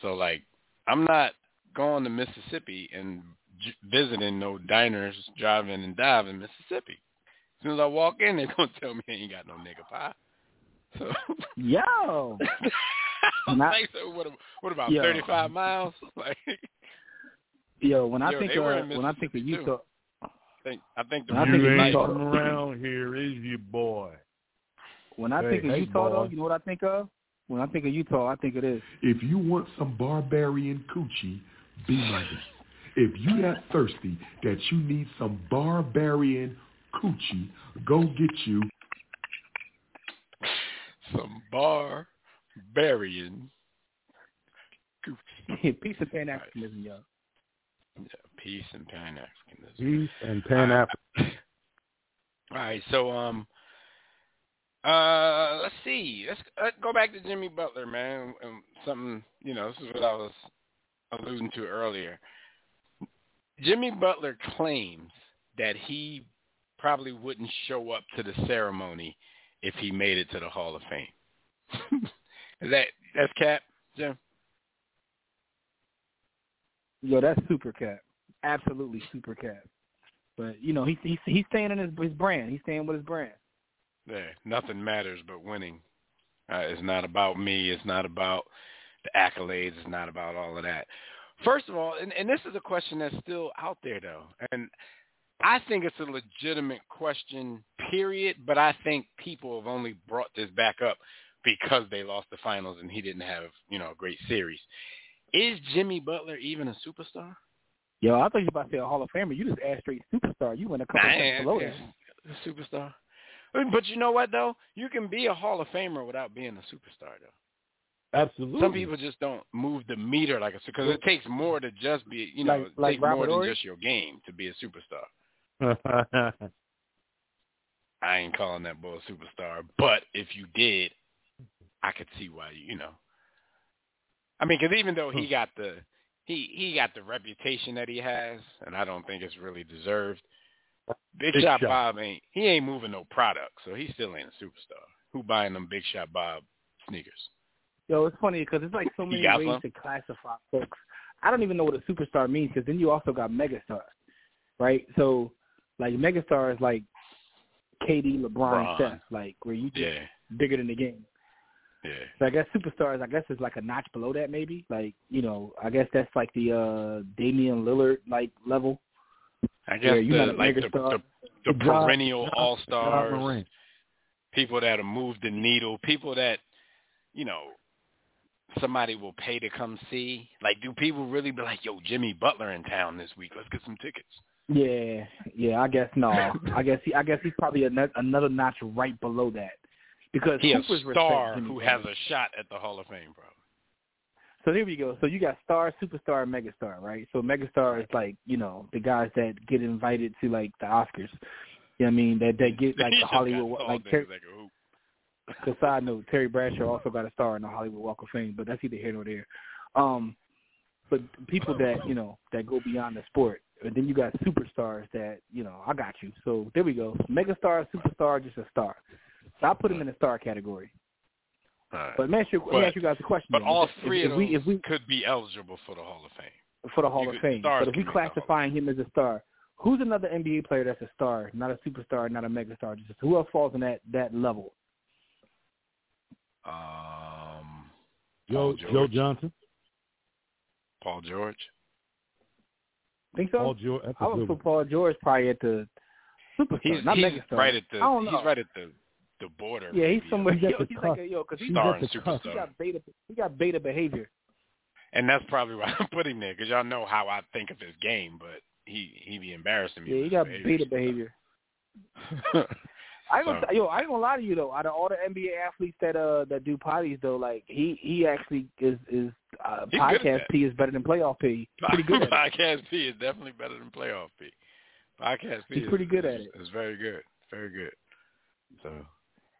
So like, I'm not going to Mississippi and j- visiting no diners, driving and dive in Mississippi. As soon as I walk in, they're gonna [LAUGHS] tell me I ain't got no nigga pie. So Yo. [LAUGHS] Not- like, so what? What about Yo. 35 miles? [LAUGHS] Like, Yo, when I Yo, think of when I think of. Utah, I think I think the I you think ain't Utah- from around here, is you, boy? when I Hey, think of hey, Utah, though, you know what I think of? When I think of Utah, I think of this. If you want some barbarian coochie, be my guest. If you that thirsty that you need some barbarian coochie, go get you some bar burying. Peace and Pan Africanism, yo. Yeah, peace and Pan Africanism. Peace and Pan African. [LAUGHS] All right, so um, uh, let's see. Let's uh, go back to Jimmy Butler, man. Um, something you know, this is what I was alluding to earlier. Jimmy Butler claims that he probably wouldn't show up to the ceremony if he made it to the Hall of Fame. Is that that's cap, Jim? Yo, that's super cap. Absolutely super cap. But you know, he's he's he's staying in his his brand. He's staying with his brand. Yeah, nothing matters but winning. Uh, it's not about me. It's not about the accolades. It's not about all of that. First of all, and, and this is a question that's still out there, though, and I think it's a legitimate question, period. But I think people have only brought this back up because they lost the finals and he didn't have, you know, a great series. Is Jimmy Butler even a superstar? Yo, I thought you were about to say a Hall of Famer. You just asked straight superstar. You went a couple Nah, steps below yeah, that. a superstar. But you know what though? You can be a Hall of Famer without being a superstar though. Absolutely. Some people just don't move the meter like a because it takes more to just be you know Like- it like takes more than just your game to be a superstar. [LAUGHS] I ain't calling that boy a superstar, but if you did, I could see why you know. I mean, because even though he hmm. got the he he got the reputation that he has, and I don't think it's really deserved. Big, Big Shot, Shot. Bob ain't he ain't moving no product, so he still ain't a superstar. Who buying them Big Shot Bob sneakers? Yo, it's funny because it's like so many ways some? to classify folks. I don't even know what a superstar means because then you also got megastar, right? So, like megastar is like KD, LeBron, Bron. Steph, like where you just Yeah, bigger than the game. Yeah. So I guess superstars, I guess is like a notch below that maybe. Like you know, I guess that's like the uh Damian Lillard like level. I guess Yeah, you the, got like the, the, the perennial all stars, people that have moved the needle, people that, you know, somebody will pay to come see. Like, do people really be like, "Yo, Jimmy Butler in town this week. Let's get some tickets." Yeah, yeah. I guess no. I guess he. I guess he's probably ano- another notch right below that because He a Hoopers star who has a shot at the Hall of Fame, bro. So here we go. So you got star, superstar, megastar, right? So megastar is like you know the guys that get invited to like the Oscars. You know what I mean? That that get like [LAUGHS] the Hollywood. Like tall Terry, niggas that. Cause side note, Terry Bradshaw also got a star in the Hollywood Walk of Fame, but that's either here nor there. Um, but people that you know that go beyond the sport, and then you got superstars that you know I got you. So there we go. Megastar, superstar, just a star. So I put him in the star category. All right. But let me ask you, let But- me ask you guys a question. But then. all three if, of we if we could be eligible for the Hall of Fame. for the Hall You of could- Fame, but if we be in the Hall of classifying him as a star, who's another NBA player that's a star, not a superstar, not a megastar? Just who else falls in that that level? Um, Joe Joe Johnson. Paul George. Think so? Paul George. That's a I would put. Paul George probably at the superstar, He's, not he's megastar. right at the. I don't know. He's right at the the border. Yeah, he's somewhere. He's Yo, he's like a, yo, because He's he's, Star and superstar. he got beta. He got beta behavior. And that's probably why I'm [LAUGHS] putting there because y'all know how I think of his game, but he he be embarrassing me. Yeah, he got beta behavior. [LAUGHS] I gonna, yo, I ain't gonna lie to you though. Out of all the NBA athletes that uh that do potties though, like he he actually is is uh, He's podcast. P is better than playoff P. [LAUGHS] Pretty good. Podcast P is definitely better than playoff P. Podcast P He's is, pretty good is, it. it. Is very good, very good. So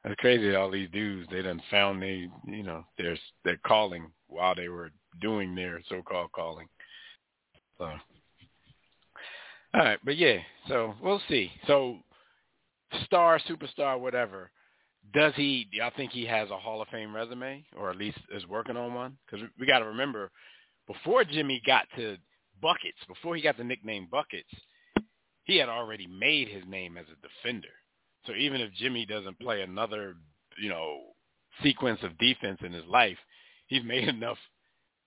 that's crazy. All these dudes they done found they you know their their calling while they were doing their so-called calling. So all right, but yeah, so we'll see. So star, superstar, whatever. Does he? Do y'all think he has a Hall of Fame resume, or at least is working on one? Because we got to remember, before Jimmy got to buckets, before he got the nickname buckets, he had already made his name as a defender. So even if Jimmy doesn't play another, you know, sequence of defense in his life, he's [LAUGHS] made enough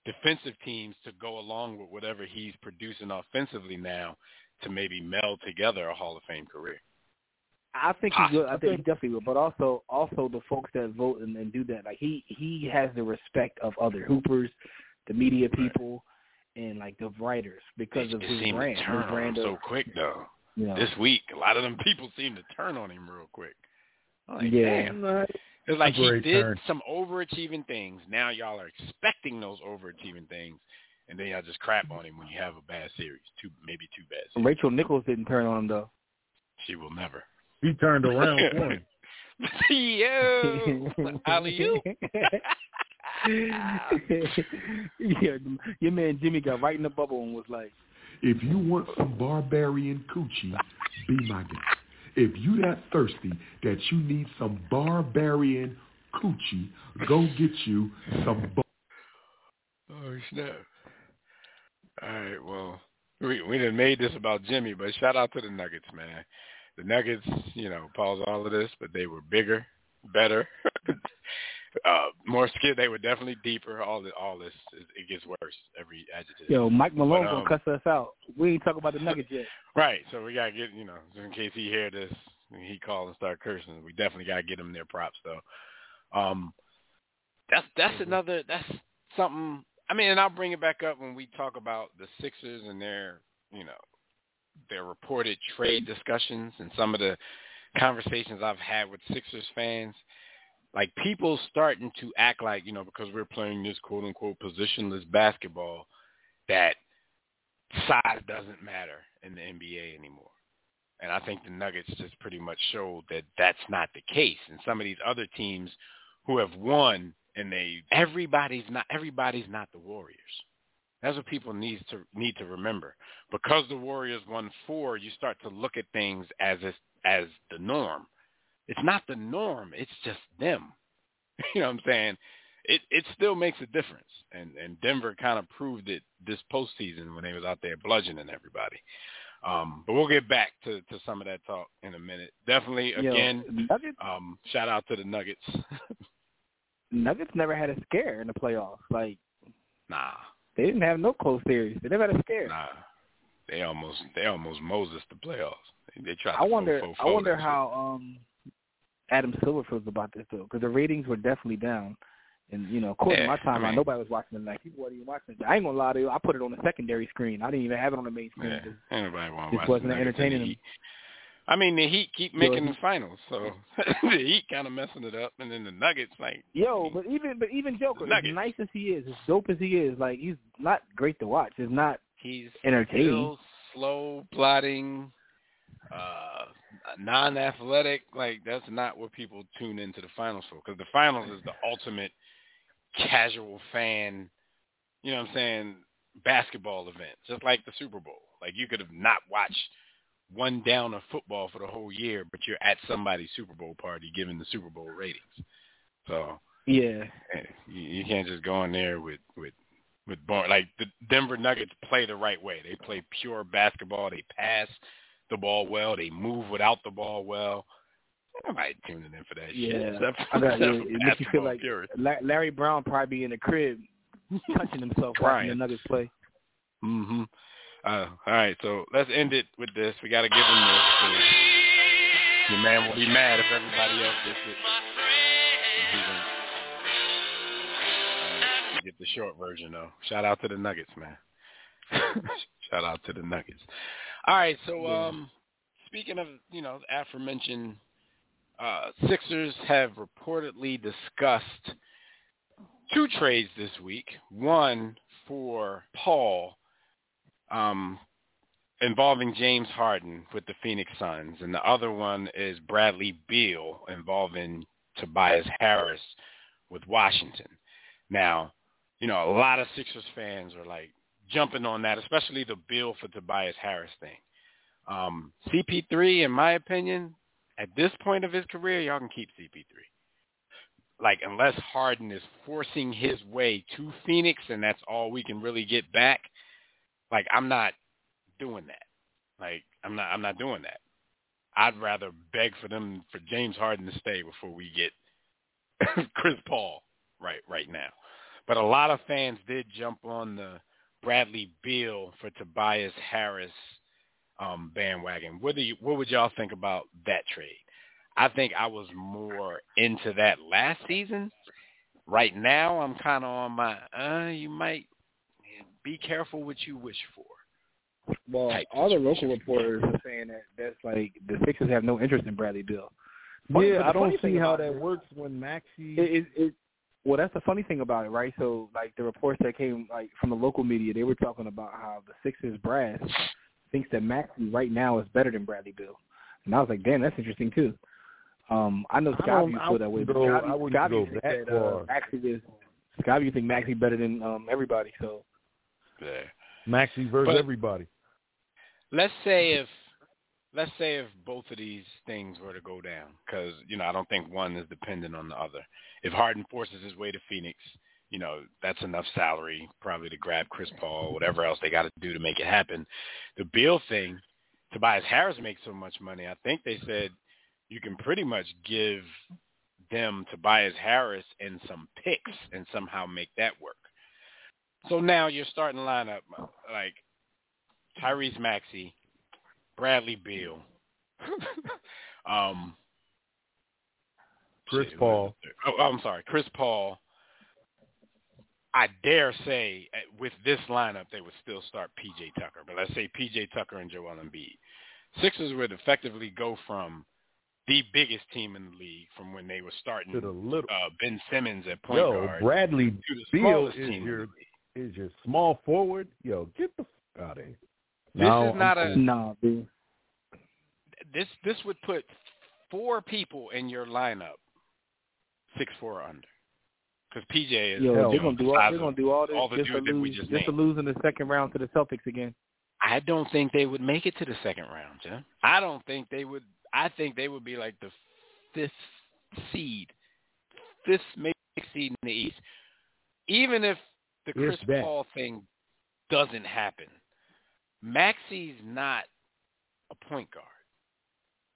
defensive teams to go along with whatever he's producing offensively now to maybe meld together a Hall of Fame career. I think he will. I think he definitely will. But also, also the folks that vote and, and do that, like he he has the respect of other hoopers, the media people, and like the writers because of his brand. To turn his brand on of, so quick though. You know, This week, a lot of them people seem to turn on him real quick. I'm like, yeah. damn. It's like he did turn. some overachieving things. Now y'all are expecting those overachieving things, and then y'all just crap on him when you have a bad series, two maybe two bad series. Rachel Nichols didn't turn on him though. She will never. He turned [LAUGHS] around for him. Yo, alley oop. [LAUGHS] yeah, your man Jimmy got right in the bubble and was like, If you want some barbarian coochie, be my guest. If you that thirsty that you need some barbarian coochie, go get you some bar- Oh snap! All right, well, we we done made this about Jimmy, but shout out to the Nuggets, man. The Nuggets, you know, pause all of this, but they were bigger, better, [LAUGHS] uh, more skilled. They were definitely deeper. All the, all this, it, it gets worse every adjective. "Yo, Mike Malone But, um, gonna cuss us out. We ain't talking about the Nuggets yet." [LAUGHS] Right. So we gotta get you know, just in case he hear this, he call and start cursing. We definitely gotta get him their props though. Um, that's that's another that's something. I mean, and I'll bring it back up when we talk about the Sixers and their you know their reported trade discussions and some of the conversations I've had with Sixers fans. Like people starting to act like you know because we're playing this quote unquote positionless basketball that size doesn't matter in the NBA anymore. And I think the Nuggets just pretty much showed that that's not the case. And some of these other teams who have won and they everybody's not everybody's not the Warriors. That's what people need to need to remember. Because the Warriors won four, you start to look at things as as the norm. It's not the norm. It's just them. [LAUGHS] You know what I'm saying? It it still makes a difference. And and Denver kind of proved it this postseason when they was out there bludgeoning everybody. Um, but we'll get back to, to some of that talk in a minute. Definitely, again, Nuggets, um, shout out to the Nuggets. [LAUGHS] Nuggets never had a scare in the playoffs. Like nah, they didn't have no close series. They never had a scare. nah, they almost they almost Moses the playoffs. They, they tried. To I wonder. I wonder shit. how um Adam Silver feels about this though, because the ratings were definitely down. And you know, according Yeah, to my timeline, I mean- nobody was watching it. Like people weren't even watching it. I ain't gonna lie to you. I put it on the secondary screen. I didn't even have it on the main screen. Yeah, anybody want to watch wasn't the entertaining the I mean, the Heat keep making he- the finals, so [LAUGHS] the Heat kind of messing it up, and then the Nuggets like Yo, but even but even Joker, as nice as he is, as dope as he is, like he's not great to watch. It's not he's entertaining. slow, plodding, uh, non-athletic. Like that's not what people tune into the finals for, because the finals is the ultimate casual fan. You know what I'm saying? Basketball event, just like the Super Bowl. Like you could have not watched one down of football for the whole year, but you're at somebody's Super Bowl party giving the Super Bowl ratings. So Yeah. eh, you, you can't just go in there with with with bar like the Denver Nuggets play the right way. They play pure basketball. They pass the ball well. They move without the ball well. Nobody tuning in for that shit. Yeah. Except I got except It makes you feel like. Larry Brown probably be in the crib touching himself watching the Nuggets play. hmm Uh, all right, so let's end it with this. We got to give him this. Your man will be mad if everybody else gets it. He can- All right, get the short version though. Shout out to the Nuggets, man. [LAUGHS] Shout out to the Nuggets. All right, so Yeah. um, speaking of you know aforementioned, uh, Sixers have reportedly discussed two trades this week. One for Paul, um, involving James Harden with the Phoenix Suns, and the other one is Bradley Beal involving Tobias Harris with Washington. Now, you know, a lot of Sixers fans are like jumping on that, especially the Beal for Tobias Harris thing. Um, CP3, in my opinion, at this point of his career, y'all can keep CP3 like unless Harden is forcing his way to Phoenix and that's all we can really get back, like I'm not doing that. Like I'm not I'm not doing that. I'd rather beg for them for James Harden to stay before we get [LAUGHS] Chris Paul right right now. But a lot of fans did jump on the Bradley Beal for Tobias Harris um, bandwagon. What do you what would y'all think about that trade? I think I was more into that last season. Right now, I'm kind of on my. Uh, you might be careful what you wish for. Well, all the local reporters are saying that that's like the Sixers have no interest in Bradley Beal. Funny, yeah, I don't see how that works when Maxey. It, it, it, well, that's the funny thing about it, right? So, like the reports that came like from the local media, they were talking about how the Sixers brass thinks that Maxey right now is better than Bradley Beal, and I was like, damn, that's interesting too. Um, I know Scott views feel that way, but Scott, Scott views that uh, Maxey is Scott you think Maxey better than um, everybody. So, yeah, Maxey versus but, everybody let's say if let's say if both of these things were to go down, because you know I don't think one is dependent on the other. If Harden forces his way to Phoenix, you know that's enough salary probably to grab Chris Paul, whatever else they got to do to make it happen. The Beal thing, Tobias Harris makes so much money. I think they said you can pretty much give them Tobias Harris and some picks and somehow make that work. So now you're starting lineup like Tyrese Maxey, Bradley Beal, [LAUGHS] um, Chris Paul. Oh, I'm sorry, Chris Paul. I dare say with this lineup they would still start PJ Tucker, but let's say PJ Tucker and Joel Embiid. Sixers would effectively go from the biggest team in the league from when they were starting to the little, uh, Ben Simmons at point yo, guard. Bradley Beal is your is your small forward. Yo, get the fuck out of here. This no, is not a no. Dude. This this would put four people in your lineup six four under. Because PJ is Yo, they're gonna do all they're gonna do all this all the just, to lose, just, just to lose in the second round to the Celtics again. I don't think they would make it to the second round, Jim. I don't think they would. I think they would be like the fifth seed, fifth maybe seed in the East. Even if the Chris Paul thing doesn't happen, Maxey's not a point guard.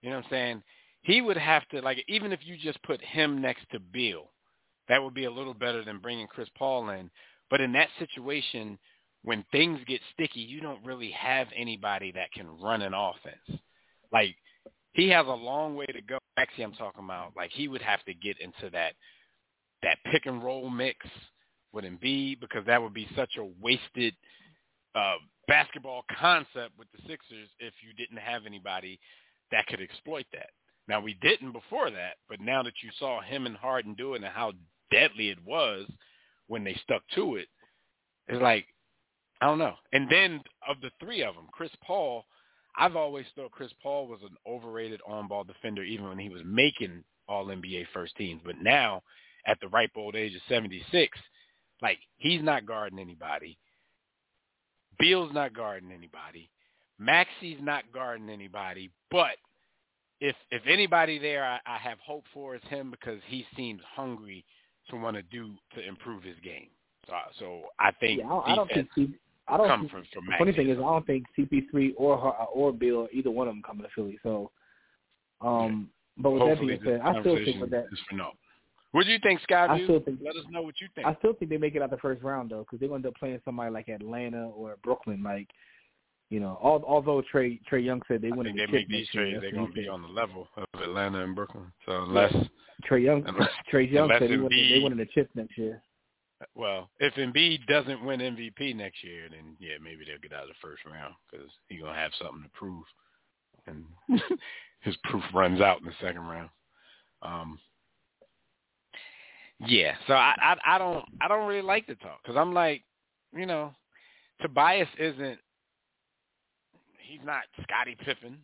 You know what I'm saying? He would have to like even if you just put him next to Beal, that would be a little better than bringing Chris Paul in. But in that situation, when things get sticky, you don't really have anybody that can run an offense. Like he has a long way to go. Actually, I'm talking about like he would have to get into that that pick and roll mix with Embiid because that would be such a wasted uh, basketball concept with the Sixers if you didn't have anybody that could exploit that. Now we didn't before that, but now that you saw him and Harden do it and how deadly it was when they stuck to it, it's like I don't know. And then of the three of them, Chris Paul, I've always thought Chris Paul was an overrated on-ball defender even when he was making all NBA first teams. But now, at the ripe old age of 76, like he's not guarding anybody. Beal's not guarding anybody. Maxey's not guarding anybody. But if if anybody there I, I have hope for is him because he seems hungry to want to do to improve his game. So so I think yeah, I, I don't think C, I don't come think, from, from the funny thing is I don't think CP3 or or Beal either one of them coming to Philly. So um yeah. but with Hopefully that being said, I still think with that no. What do you think, Scott? I still think. Let us know what you think. I still think they make it out the first round though, because they're going to end up playing somebody like Atlanta or Brooklyn. Like, you know, all, although Trey Trae Young said they win the chip make these trades, they're going to be on the level of Atlanta and Brooklyn. So unless Trae Young, unless, [LAUGHS] Trae Young said they win, they the chip next year. Well, if Embiid doesn't win MVP next year, then yeah, maybe they'll get out of the first round because he's gonna have something to prove, and [LAUGHS] his proof runs out in the second round. Um, yeah, so I, I I don't I don't really like to talk because I'm like, you know, Tobias isn't he's not Scottie Pippen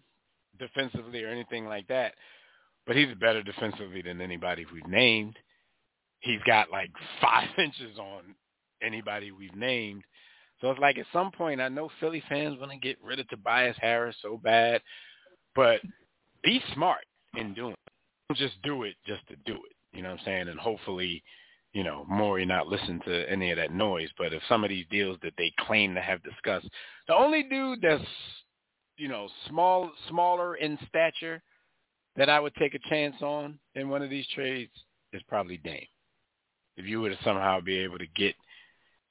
defensively or anything like that, but he's better defensively than anybody we've named. He's got like [LAUGHS] five inches on anybody we've named. So it's like at some point I know Philly fans want to get rid of Tobias Harris so bad, but be smart in doing it. Don't just do it just to do it. You know what I'm saying? And hopefully, you know, Morey not listen to any of that noise. But if some of these deals that they claim to have discussed, the only dude that's you know, small, smaller in stature that I would take a chance on in one of these trades is probably Dame. If you were to somehow be able to get,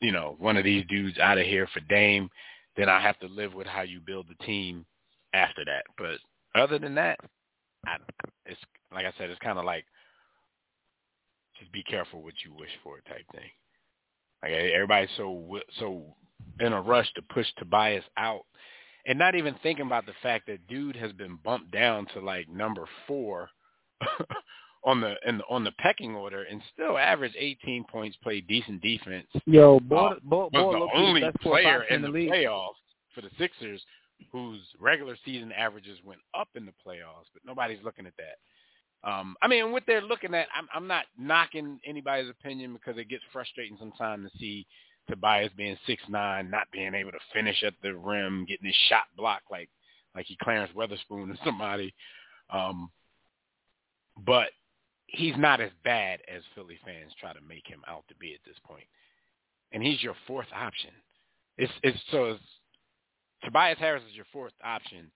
you know, one of these dudes out of here for Dame, then I have to live with how you build the team after that. But other than that, I, it's like I said, it's kind of like just be careful what you wish for type thing. Like everybody's so so in a rush to push Tobias out, and not even thinking about the fact that dude has been bumped down to like number four [LAUGHS] on the in the, on the pecking order, and still average 18 points, played decent defense. Yo, boy, uh, boy, was the only player in the, the league. playoffs for the Sixers whose regular season averages went up in the playoffs, but nobody's looking at that. Um, I mean, what they're looking at, I'm, I'm not knocking anybody's opinion because it gets frustrating sometimes to see Tobias being six nine, not being able to finish at the rim, getting his shot blocked like like he Clarence Weatherspoon or somebody. Um, but he's not as bad as Philly fans try to make him out to be at this point. And he's your fourth option. It's it's so it's, Tobias Harris is your fourth option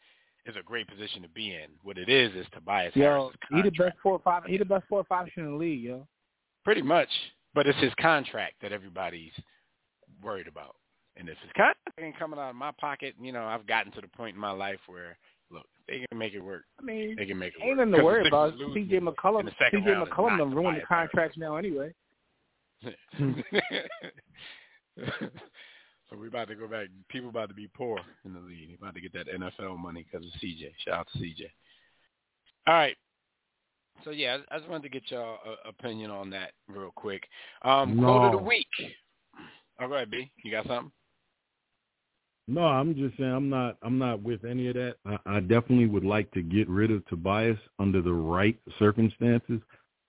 is a great position to be in. What it is is Tobias Yo, Harris. he the best four or five. He the best four or five in the league, yo. Pretty much, but it's his contract that everybody's worried about. And if his contract ain't coming out of my pocket, you know, I've gotten to the point in my life where look, they can make it work. I mean, They can make it ain't work. nothing to worry about. CJ McCollum, CJ McCollum done ruined the contracts now anyway. [LAUGHS] [LAUGHS] so we're about to go back. People about to be poor in the league. They're about to get that NFL money because of CJ. Shout out to CJ. All right. So yeah, I just wanted to get your uh, opinion on that real quick. Um, Quote of the week. All right, B. You got something? No, I'm just saying I'm not I'm not with any of that. I, I definitely would like to get rid of Tobias under the right circumstances,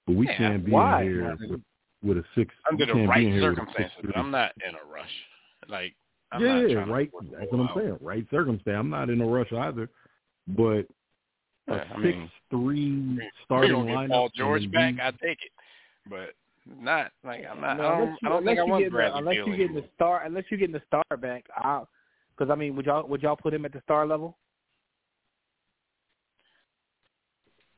but we Yeah, can't be why? in here with, with a six. Under the right in here with a circumstances. I'm not in a rush. Like I'm yeah, not trying right. force That's what I'm out. saying. Right circumstance. I'm not in a rush either, but a Yeah, I six mean, three we starting don't lineup. Paul George then back, I take it. But not like I'm not. No, I don't. you, I don't think I you want get the, Bradley unless Beal you getting the star, unless you getting the star back, because I mean, would y'all would y'all put him at the star level?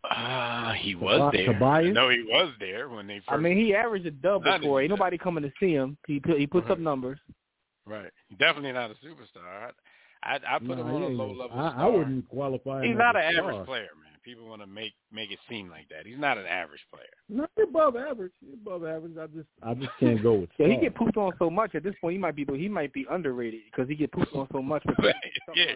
Ah, he was there. Tobias? No, he was there when they first. I mean, he averaged a double Not before. Ain't nobody coming to see him. He put, he puts up numbers. Right. Definitely not a superstar. I I, I put Nah, him on a low level I, star. I wouldn't qualify. He's as not a an star. average player, man. People want to make make it seem like that. He's not an average player. Not above average. He's above average. I just I just can't go with. [LAUGHS] Yeah, he get pooped on so much at this point. He might be he might be underrated because he get pooped on so much. because [LAUGHS] yeah,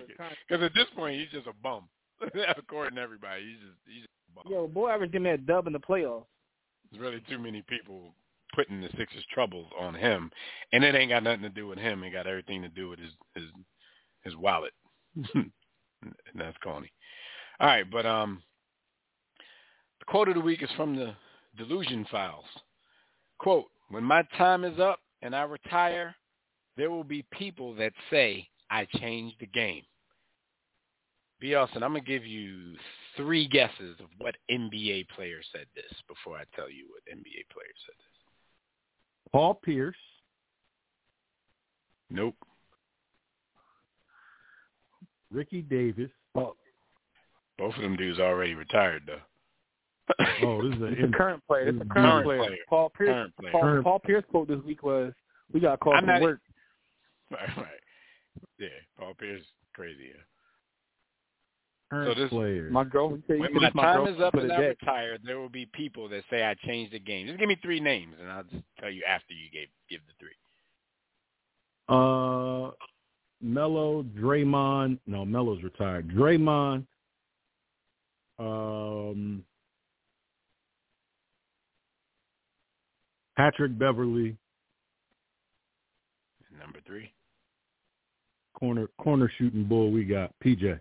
because at this point he's just a bum. [LAUGHS] According to everybody, he's just he's just a bum. Yo, boy, averaged him at dub in the playoffs. There's really too many people putting the Sixers' troubles on him, and it ain't got nothing to do with him. It got everything to do with his his his wallet, [LAUGHS] and that's corny. All right, but um, the quote of the week is from the Delusion Files. Quote: When my time is up and I retire, there will be people that say I changed the game. B. Austin, I'm gonna give you three guesses of what NBA player said this before I tell you what NBA player said this. Paul Pierce. Nope. Ricky Davis. Both of them dudes already retired though. Oh, this is [LAUGHS] It's a a current player. It's a Current current player. player. Paul Pierce. Current player. Paul, Current- Paul Pierce quote this week was, "We got called I'm from work." [LAUGHS] Right, right. Yeah, Paul Pierce, is crazy. Yeah. Current So this- player. My girl, he said, he When my my time girl is up and I day. retire, there will be people that say I changed the game. Just give me three names, and I'll just tell you after you gave give the three. Uh, Melo, Draymond. No, Melo's retired. Draymond. Um, Patrick Beverley, Number three. corner corner shooting bull. We got PJ.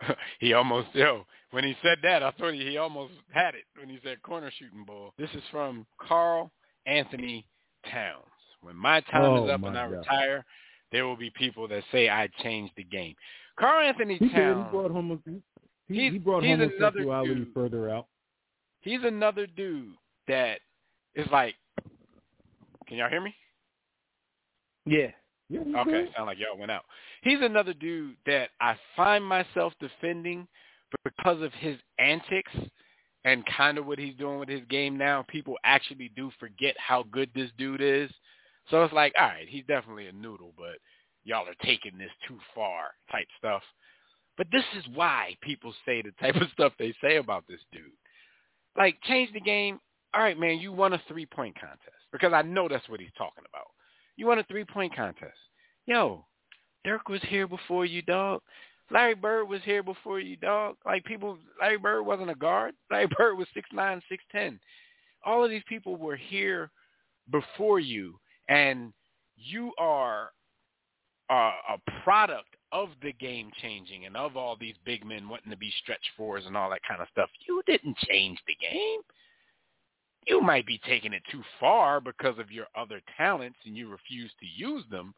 [LAUGHS] he almost yo when he said that I thought he, he almost had it when he said corner shooting ball. This is from Carl Anthony Towns. When my time Oh, is up and I God. retire, there will be people that say I changed the game. Carl Anthony He did. He Towns. brought homo- he, He's- he brought he's another homosexuality dude. further out. He's another dude that is like. Can y'all hear me? Yeah. Yeah, Okay, sound like y'all went out. He's another dude that I find myself defending because of his antics and kind of what he's doing with his game now. People actually do forget how good this dude is. So it's like, all right, he's definitely a noodle, but y'all are taking this too far type stuff. But this is why people say the type of stuff they say about this dude. Like, change the game. All right, man, you won a three-point contest because I know that's what he's talking about. You won a three-point contest. Yo, Dirk was here before you, dog. Larry Bird was here before you, dog. Like people, Larry Bird wasn't a guard. [LAUGHS] Larry Bird was six nine, six ten. All of these people were here before you, and you are a, a product of the game changing and of all these big men wanting to be stretch fours and all that kind of stuff. You didn't change the game. You might be taking it too far because of your other talents and you refuse to use them,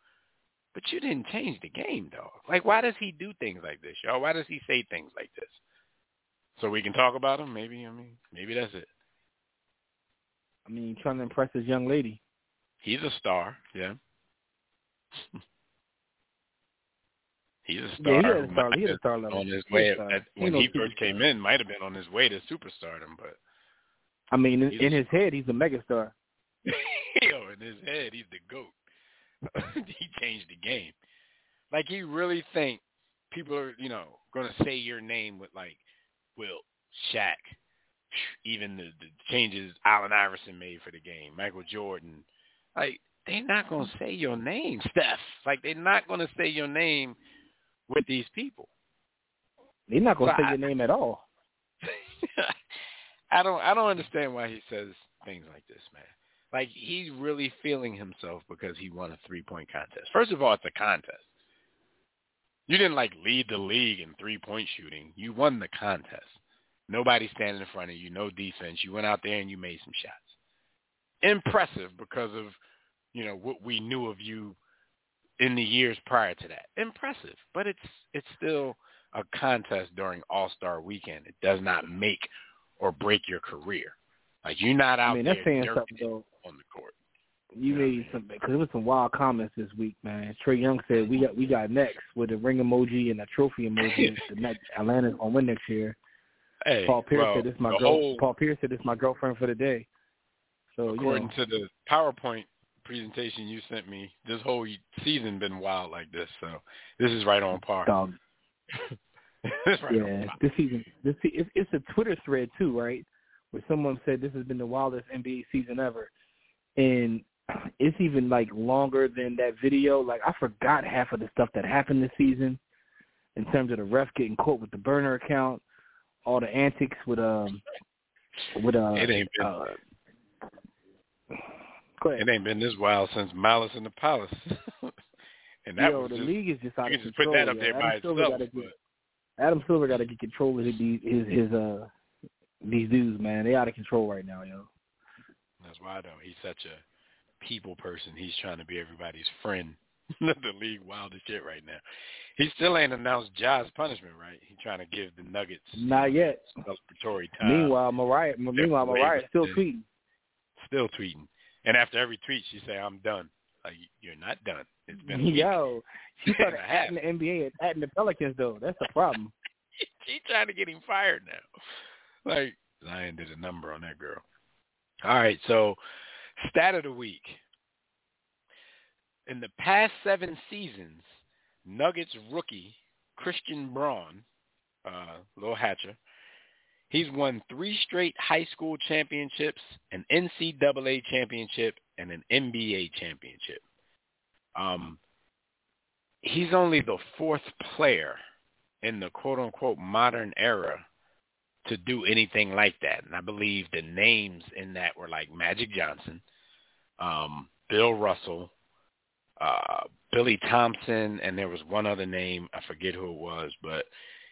but you didn't change the game, though. Like, why does he do things like this, y'all? Why does he say things like this? So we can talk about him? Maybe, I mean, maybe that's it. I mean, trying to impress this young lady. He's a star, yeah. [LAUGHS] He's a star. Yeah, he had a star. He had a star level. On his way, at, when no he first came in, might have been on his way to superstardom, but I mean, in, in his head, he's a megastar. [LAUGHS] yo, in his head, he's the goat. [LAUGHS] he changed the game. Like he really think people are, you know, going to say your name with like Wilt, Shaq, even the, the changes Allen Iverson made for the game, Michael Jordan. Like they're not going to say your name, Steph. Like they're not going to say your name with these people. They're not gonna So say I- your name at all. [LAUGHS] I don't I don't understand why he says things like this, man. Like he's really feeling himself because he won a three point contest. First of all, it's a contest. You didn't like lead the league in three point shooting. You won the contest. Nobody standing in front of you, no defense. You went out there and you made some shots. Impressive because of, you know, what we knew of you in the years prior to that. Impressive. But it's it's still a contest during All Star weekend. It does not make or break your career. Like you're not out I mean, there that's saying something though. on the court. You Yeah, made some because there was some wild comments this week, man. Trae Young said we got we got next with a ring emoji and a trophy emoji. [LAUGHS] the next Atlanta's gonna win next year. Hey, Paul Pierce well, said this my girl. whole- Paul Pierce said this my girlfriend for the day. So you according know, to the PowerPoint presentation you sent me, this whole season been wild like this. So this is right on par. dog. [LAUGHS] [LAUGHS] It's right on Yeah, this season, this it's, it's a Twitter thread too, right? Where someone said this has been the wildest NBA season ever, and [CLEARS THROAT] it's even like longer than that video. Like I forgot half of the stuff that happened this season, in terms of the ref getting caught with the burner account, all the antics with um with uh. It ain't been uh it ain't been this wild since Malice in the Palace. [LAUGHS] and that Yo, was the just, league is just out you of can just control. put that up yo. there by itself. But Adam Silver got to get control of his his his uh these dudes, man. They out of control right now, yo. that's why though he's such a people person. He's trying to be everybody's friend. [LAUGHS] the league wild as shit right now. He still ain't announced Ja's punishment, right? He's trying to give the Nuggets Not yet. celebratory time. meanwhile, Moriah, meanwhile, wait, Moriah's still tweeting. still tweeting. And after every tweet, she say, "I'm done." Like you're not done. It's been. [LAUGHS] Yo, she [LAUGHS] started And a half. atting the NBA and atting the Pelicans though. That's the problem. [LAUGHS] she trying to get him fired now. Like Zion did a number on that girl. All right, so stat of the week. In the past seven seasons, Nuggets rookie Christian Braun, uh, little Hatcher, he's won three straight high school championships, an NCAA championship, and an NBA championship. Um, he's only the fourth player in the quote unquote modern era to do anything like that. And I believe the names in that were like Magic Johnson, um, Bill Russell, uh, Billy Thompson, and there was one other name, I forget who it was, but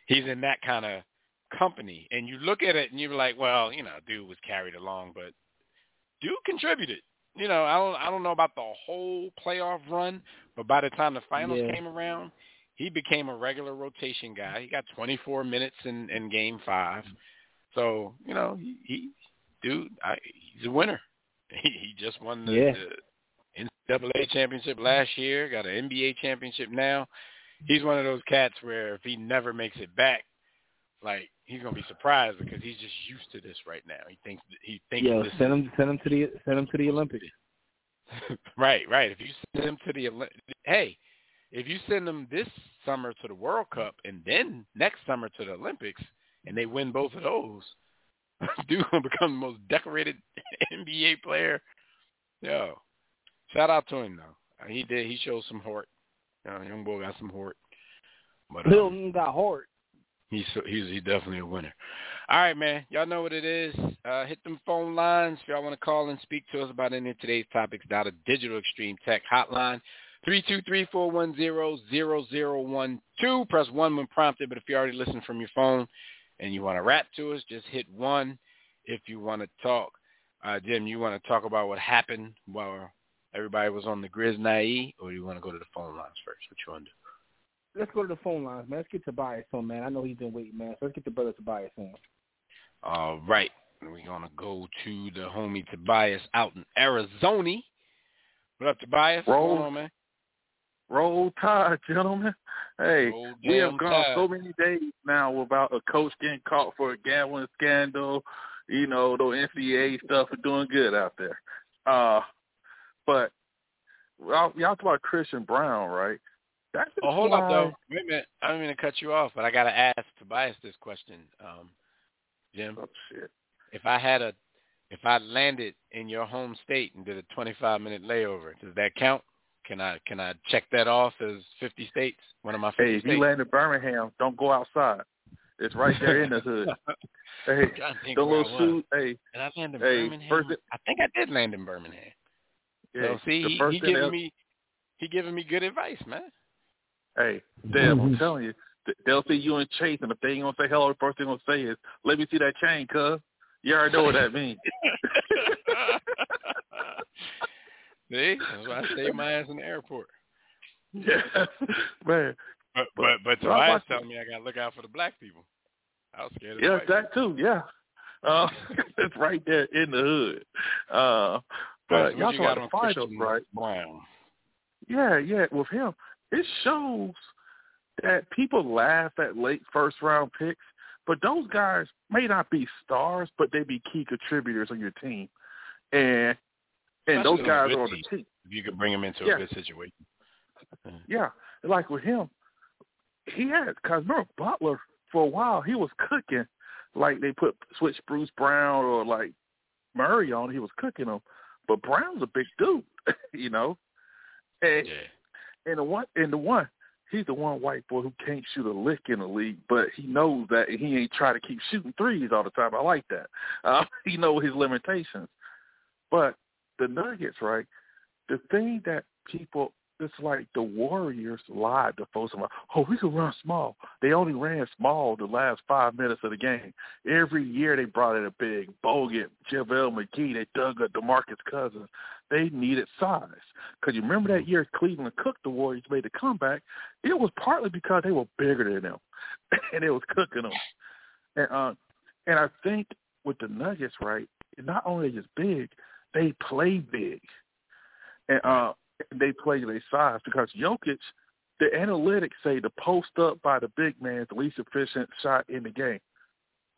he's in that kind of company. And you look at it and you're like, well, you know, dude was carried along, but dude contributed. You know, I don't I don't know about the whole playoff run, but by the time the finals Yeah. came around, he became a regular rotation guy. He got 24 minutes in, in game five. So, you know, he, he dude, I, he's a winner. [LAUGHS] He, he just won the, Yeah. the NCAA championship last year, got an NBA championship now. He's one of those cats where if he never makes it back, like he's gonna be surprised because he's just used to this right now. He thinks he thinks. Yeah, this send is- him send him to the send him to the Olympics. [LAUGHS] right, right. If you send him to the hey, if you send them this summer to the World Cup and then next summer to the Olympics, and they win both of those, [LAUGHS] dude gonna become the most decorated [LAUGHS] NBA player. Yo, shout out to him though. He did. He showed some heart. Uh, young boy got some heart. But um, Hilton got hard. He's he's he's definitely a winner. All right, man. Y'all know what it is. Uh, hit them phone lines if y'all want to call and speak to us about any of today's topics. Dial the Digital Extreme Tech Hotline three two three four one zero zero zero one two. Press one when prompted. But if you already listen from your phone and you want to rap to us, just hit one. If you want to talk, uh, Jim, you want to talk about what happened while everybody was on the Grizz Naive, or you want to go to the phone lines first? What you want to do? Let's go to the phone lines, man. Let's get Tobias on, man. I know he's been waiting, man. So let's get the brother Tobias on. All right. We're going to go to the homie Tobias out in Arizona. What up, Tobias? Roll. on, man? Roll Tide, gentlemen. Hey, Roll we have gone Tide. so many days now without a coach getting caught for a gambling scandal. You know, the NCAA stuff are doing good out there. Uh, but y'all, y'all talk about Christian Brown, right? That's Oh, hold up, though. Wait a minute. I don't mean to cut you off, but I got to ask Tobias this question, um, Jim. Oh shit. If I had a, if I landed in your home state and did a 25-minute layover, does that count? Can I can I check that off as 50 states? One of my 50 Hey, if states. you land in Birmingham, don't go outside. It's right there in the hood. [LAUGHS] Hey, I'm trying to think the I little shoes. Hey, Did I land in Hey, Birmingham? first I think I did land in Birmingham. yeah, so see, he, he giving me he giving me good advice, man. Hey, damn, I'm telling you, they'll see you and Chase, and if they ain't gonna say hello, the first thing gonna say is, "Let me see that chain, cuz." You already know what that means. [LAUGHS] see, that's why I stay my ass in the airport. yeah, [LAUGHS] man. But but but Tobias watched telling me I gotta look out for the black people. I was scared of Yeah, white people. that too. Yeah, uh, [LAUGHS] it's right there in the hood. Uh, but y'all you got the finals, Christian right? Brown. Yeah, yeah. With him, it shows that people laugh at late first round picks, but those guys may not be stars, but they be key contributors on your team, and and Especially those guys are on the team. If you could bring him into Yeah. a good situation. Yeah, like with him, he had because remember Butler for a while he was cooking, like they put switch Bruce Brown or like Murray on, he was cooking them. But Brown's a big dude, [LAUGHS] you know, and Yeah. And the one and the one he's the one white boy who can't shoot a lick in the league, but he knows that and he ain't trying to keep shooting threes all the time. I like that. Uh, [LAUGHS] he knows his limitations. But the Nuggets, right? The thing that people it's like the Warriors lied to folks about, oh, we can run small. They only ran small the last five minutes of the game. Every year they brought in a big Bogut, JaVale McGee. They dug up DeMarcus Cousins. They needed size. Because you remember that year Cleveland cooked the Warriors, made the comeback? It was partly because they were bigger than them, [LAUGHS] and they was cooking them. And uh, and I think with the Nuggets, right, not only are they just big, they play big. And uh, they play their size because Jokic, the analytics say the post up by the big man is the least efficient shot in the game.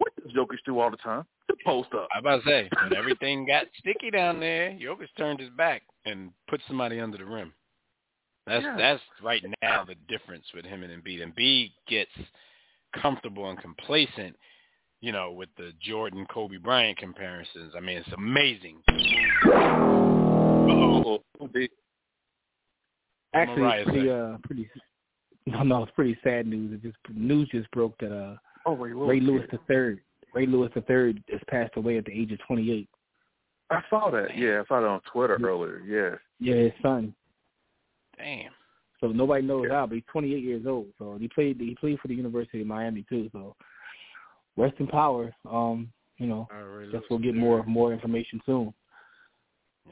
What does Jokic do all the time? The post up. I about to say when everything got sticky down there, Jokic turned his back and put somebody under the rim. That's Yeah. that's right now the difference with him and Embiid. Embiid gets comfortable and complacent, you know, with the Jordan Kobe Bryant comparisons. I mean, it's amazing. Uh-oh. Oh, Actually, Moriah it's pretty, say? uh, pretty. [LAUGHS] No, no, it's pretty sad news. It just news just broke that uh oh, Ray Lewis. Ray Lewis yeah. the third, Ray Lewis the third, has passed away at the age of 28. I saw that. Yeah, I saw that on Twitter Yeah. earlier. Yeah. Yeah, his son. Damn. So nobody knows Yeah. how, but he's 28 years old. So he played he played for the University of Miami too. So rest in power. Um, you know, All right, guess we'll get more more information soon.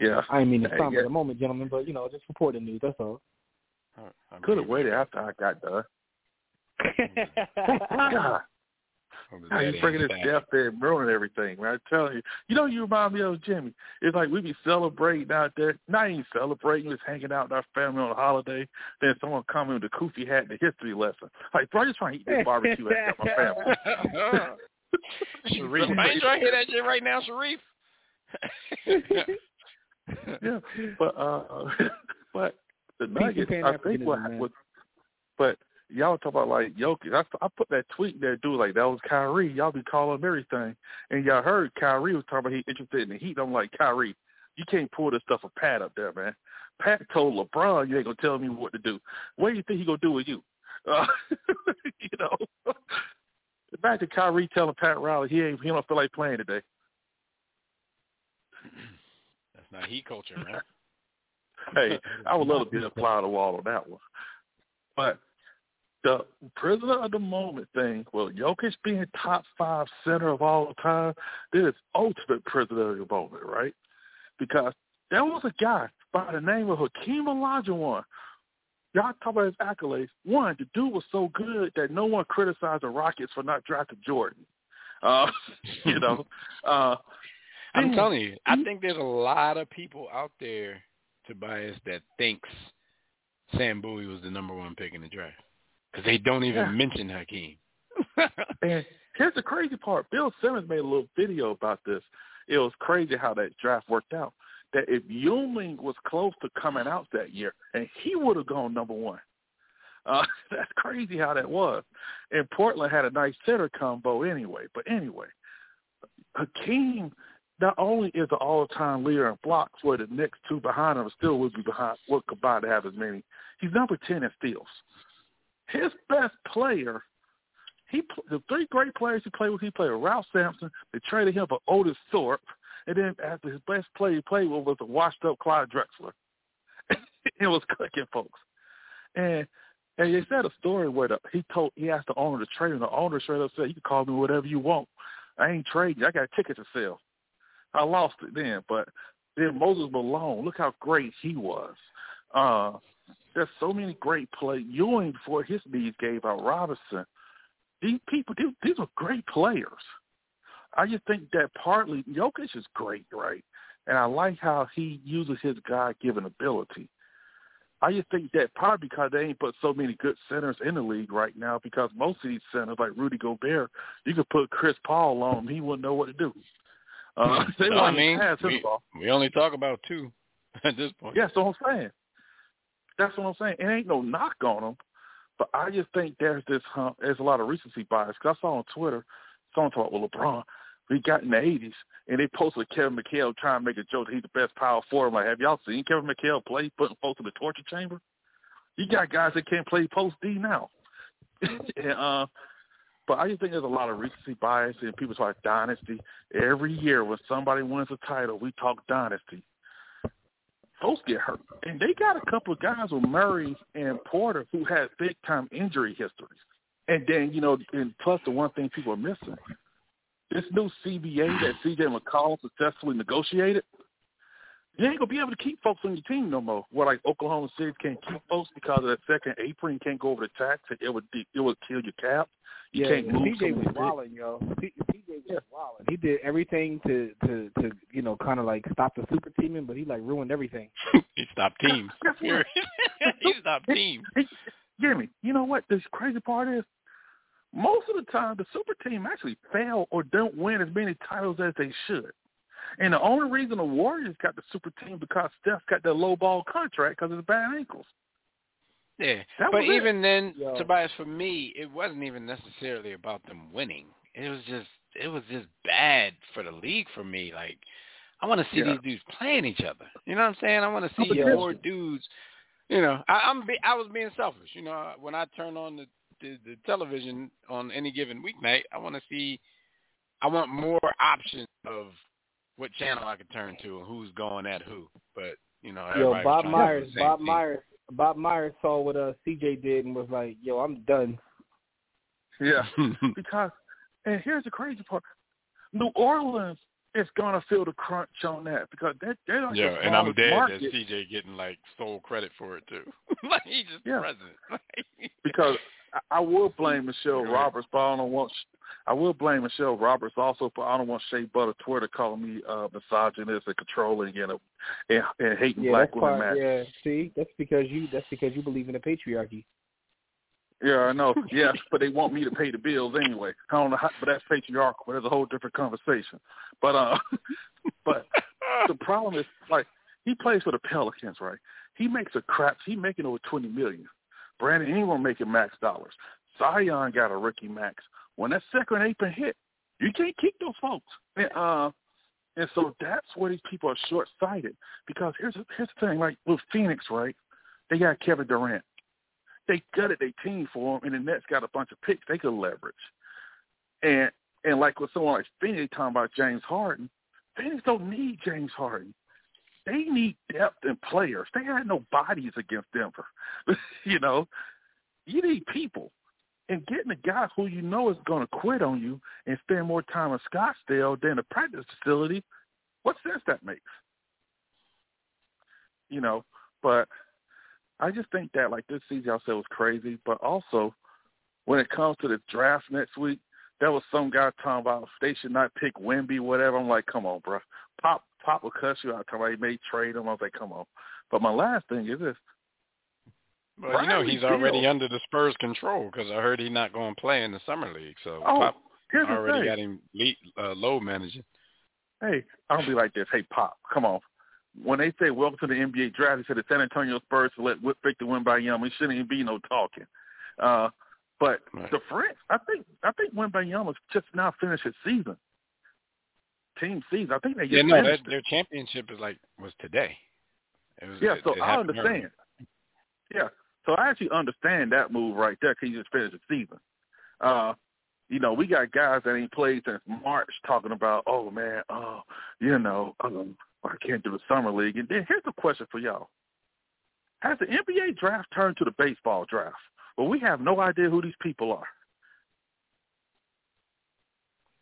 Yeah. I mean it's Hey, stumble yeah. at the moment, gentlemen, but you know, just reporting the news. That's all. i Could have waited after I got done. [LAUGHS] God. How you bringing this deathbed and ruining everything, man. I'm telling you. You know you remind me of Jimmy. It's like we be celebrating out there. Not even celebrating, just hanging out with our family on a holiday. Then someone come in with a koofy hat and the history lesson. Like, bro, I just trying to eat this barbecue at my family. [LAUGHS] Sharif, I ain't trying to hear that shit right now, Sharif. [LAUGHS] yeah, but uh, [LAUGHS] but the Nuggets, I think what was, but y'all talk about like Jokic. I, I put that tweet there, dude. Like that was Kyrie. Y'all be calling him everything, and y'all heard Kyrie was talking about he interested in the Heat. I'm like Kyrie, you can't pull this stuff a Pat up there, man. Pat told LeBron you ain't gonna tell me what to do. What do you think he gonna do with you? Uh, [LAUGHS] you know, imagine Kyrie telling Pat Riley he ain't he don't feel like playing today. [CLEARS THROAT] That's not Heat culture, man. hey, [LAUGHS] I would love to be a fly on the wall on that one, but the prisoner of the moment thing, well, Jokic being top five center of all time, this is ultimate prisoner of the moment, right? Because there was a guy by the name of Hakeem Olajuwon. Y'all talk about his accolades. One, the dude was so good that no one criticized the Rockets for not drafting Jordan. Uh, [LAUGHS] you know, uh, I'm telling you, I think there's a lot of people out there, Tobias, that thinks Sam Bowie was the number one pick in the draft. Because they don't even yeah. mention Hakeem. [LAUGHS] and here's the crazy part. Bill Simmons made a little video about this. It was crazy how that draft worked out. That if Ewing was close to coming out that year, and he would have gone number one. Uh, [LAUGHS] that's crazy how that was. And Portland had a nice center combo anyway. But anyway, Hakeem not only is the all-time leader in blocks, where the next two behind him still would be behind, would combine to have as many. He's number ten in steals his best player, he the three great players he played with, he played with Ralph Sampson. They traded him for Otis Thorpe, and then after his best player he played with was a washed-up Clyde Drexler. [LAUGHS] it was cooking, folks. And and they said a story where the, he told he asked the owner to trade him. The owner straight up said, "You can call me whatever you want. I ain't trading. I got a ticket to sell." I lost it then, but then Moses Malone, look how great he was. Uh, there's so many great players. Ewing before his knees gave out. Robinson. These people, these, these are great players. I just think that partly Jokic is great, right? And I like how he uses his God-given ability. I just think that probably because they ain't put so many good centers in the league right now. Because most of these centers, like Rudy Gobert, you could put Chris Paul on him, he wouldn't know what to do. Uh, [LAUGHS] they so, I mean, we, we only talk about two [LAUGHS] at this point. Yeah, so I'm saying. That's what I'm saying. It ain't no knock on them, but I just think there's this hump. There's a lot of recency bias. Cause I saw on Twitter someone talk about LeBron. He got in the '80s, and they posted Kevin McHale trying to make a joke that he's the best power forward. Like, have y'all seen Kevin McHale play putting folks in the torture chamber? You got guys that can't play post D now. [LAUGHS] and, uh, but I just think there's a lot of recency bias, and people talk dynasty. Every year when somebody wins a title, we talk dynasty folks get hurt. And they got a couple of guys with Murray and Porter who had big time injury histories. And then, you know, and plus the one thing people are missing, this new CBA that CJ McCollum successfully negotiated, you ain't gonna be able to keep folks on your team no more. Where like Oklahoma City can't keep folks because of that second apron, you can't go over the tax. It would it would kill your cap. You yeah, can't move. CJ was wilding, yo. CJ was yeah. He did everything to to to you know kind of like stop the super teaming, but he like ruined everything. [LAUGHS] he stopped teams. [LAUGHS] [LAUGHS] he stopped teams. Jimmy, you know what? This crazy part is most of the time the super team actually fail or don't win as many titles as they should. And the only reason the Warriors got the super team because Steph got that low ball contract because of his bad ankles. Yeah, that but even it. then, Yo. Tobias, for me, it wasn't even necessarily about them winning. It was just, it was just bad for the league for me. Like, I want to see yeah. these dudes playing each other. You know what I'm saying? I want to see more dudes. You know, I, I'm, be, I was being selfish. You know, when I turn on the, the the television on any given weeknight, I want to see. I want more options of what channel I could turn to and who's going at who. But you know, yo, Bob Myers, Bob team. Myers, Bob Myers saw what uh CJ did and was like, "Yo, I'm done." Yeah, [LAUGHS] because and here's the crazy part: New Orleans is gonna feel the crunch on that because they they're not yeah, and I'm dead market. that CJ getting like sole credit for it too. [LAUGHS] like he just yeah. president. [LAUGHS] because I, I will blame Michelle Roberts, but I don't want I will blame Michelle Roberts also for I don't want Shea Butter Twitter calling me uh misogynist and controlling and and, and hating yeah, black women. part, yeah, see, that's because you that's because you believe in the patriarchy. Yeah, I know. [LAUGHS] Yes, but they want me to pay the bills anyway. I don't know, how, but that's patriarchal. But that's a whole different conversation. But uh, [LAUGHS] but the problem is like he plays for the Pelicans, right? He makes a crap. He making over twenty million. Brandon Ingram making max dollars. Zion got a rookie max. When that second been hit, you can't keep those folks. And, uh, and so that's where these people are short sighted. Because here's here's the thing, like with Phoenix, right? They got Kevin Durant. They gutted their team for him, and the Nets got a bunch of picks they could leverage. And and like with someone like Phoenix talking about James Harden, Phoenix don't need James Harden. They need depth in players. They had no bodies against Denver. [LAUGHS] you know, you need people. And getting a guy who you know is going to quit on you and spend more time in Scottsdale than a practice facility, what sense that makes? You know, but I just think that like this season I said was crazy, but also when it comes to the draft next week, there was some guy talking about they should not pick Wemby, whatever. I'm like, come on, bro. Pop Pop will cuss you out. Come on, he may trade him. I was like, come on. But my last thing is this. Well, you know he's already under the Spurs' control because I heard he's not going to play in the summer league. So oh, Pop already got him lead, uh, low managing. Hey, I don't be like this. Hey, Pop, come on. When they say welcome to the NBA draft, they said the San Antonio Spurs to let Victor Wembanyama. It shouldn't even be no talking. Uh, but Right. the French, I think, I think Wembanyama's just now finished his season, team season. I think they just Yeah, no, that, their championship is like was today. It was, Yeah, it- so it I happened early. understand. Yeah, so I actually understand that move right there because he just finished the season. Uh, you know, we got guys that ain't played since March talking about, oh man, oh, you know, um, I can't do the summer league. And then here's the question for y'all: Has the NBA draft turned to the baseball draft? Well, we have no idea who these people are.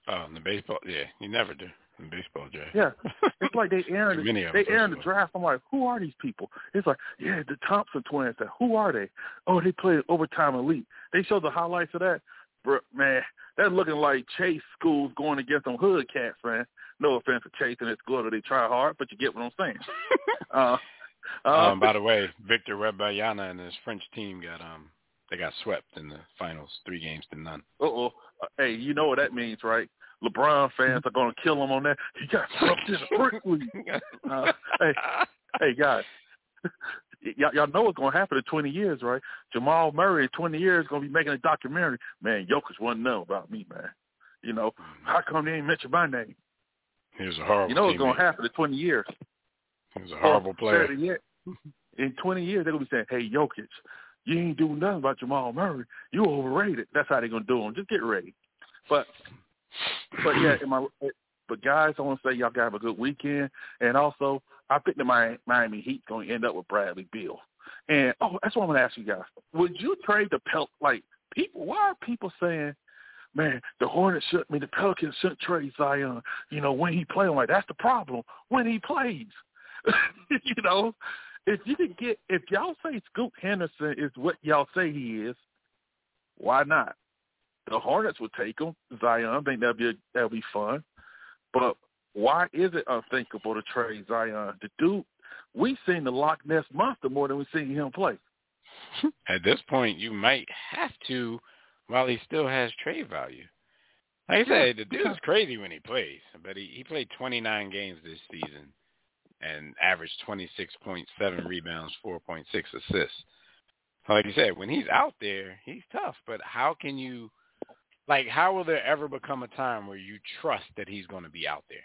Oh, in the baseball, yeah, you never do in baseball draft. Yeah, [LAUGHS] it's like they airing Many the, they airing the first of all. draft. I'm like, who are these people? It's like, yeah, the Thompson twins. That who are they? Oh, they played overtime elite. They showed the highlights of that. Bro, man, that's looking like Chase schools going against them hood cats, man. No offense to Chase and his school, they try hard, but you get what I'm saying. [LAUGHS] uh, uh, Um, by the way, Victor Wembanyama and his French team got um they got swept in the finals, three games to none. Uh-oh. Uh, Hey, you know what that means, right? LeBron fans are going to kill him on that. He got swept in the French league. [LAUGHS] Uh, hey, hey, guys. [LAUGHS] Y'all, y'all know what's going to happen in 20 years, right? Jamal Murray in 20 years is going to be making a documentary. Man, Jokic wouldn't know about me, man. You know, how come they ain't mention my name? He was a horrible. You know what's going to happen in 20 years. He was a horrible player. [LAUGHS] In 20 years, they're going to be saying, hey, Jokic, you ain't doing nothing about Jamal Murray. You overrated. That's how they're going to do him. Just get ready. But, but yeah, in my, but guys, I want to say y'all got to have a good weekend. And also, I think the Miami, Heat's going to end up with Bradley Beal. And, oh, that's what I'm going to ask you guys. Would you trade the Pel, like, people, why are people saying, man, the Hornets sent me, the Pelicans shouldn't trade Zion, you know, when he plays. I'm like, that's the problem, when he plays. [LAUGHS] you know, if you could get, if y'all say Scoot Henderson is what y'all say he is, why not? The Hornets would take him. Zion, I think that'd be that'd be fun. But why is it unthinkable to trade Zion? The dude, we've seen the Loch Ness monster more than we've seen him play. At this point, you might have to, while he still has trade value. Like I said, the dude's crazy when he plays, but he, he played 29 games this season and averaged 26.7 rebounds, 4.6 assists. Like you said, when he's out there, he's tough. But how can you, like, how will there ever become a time where you trust that he's going to be out there?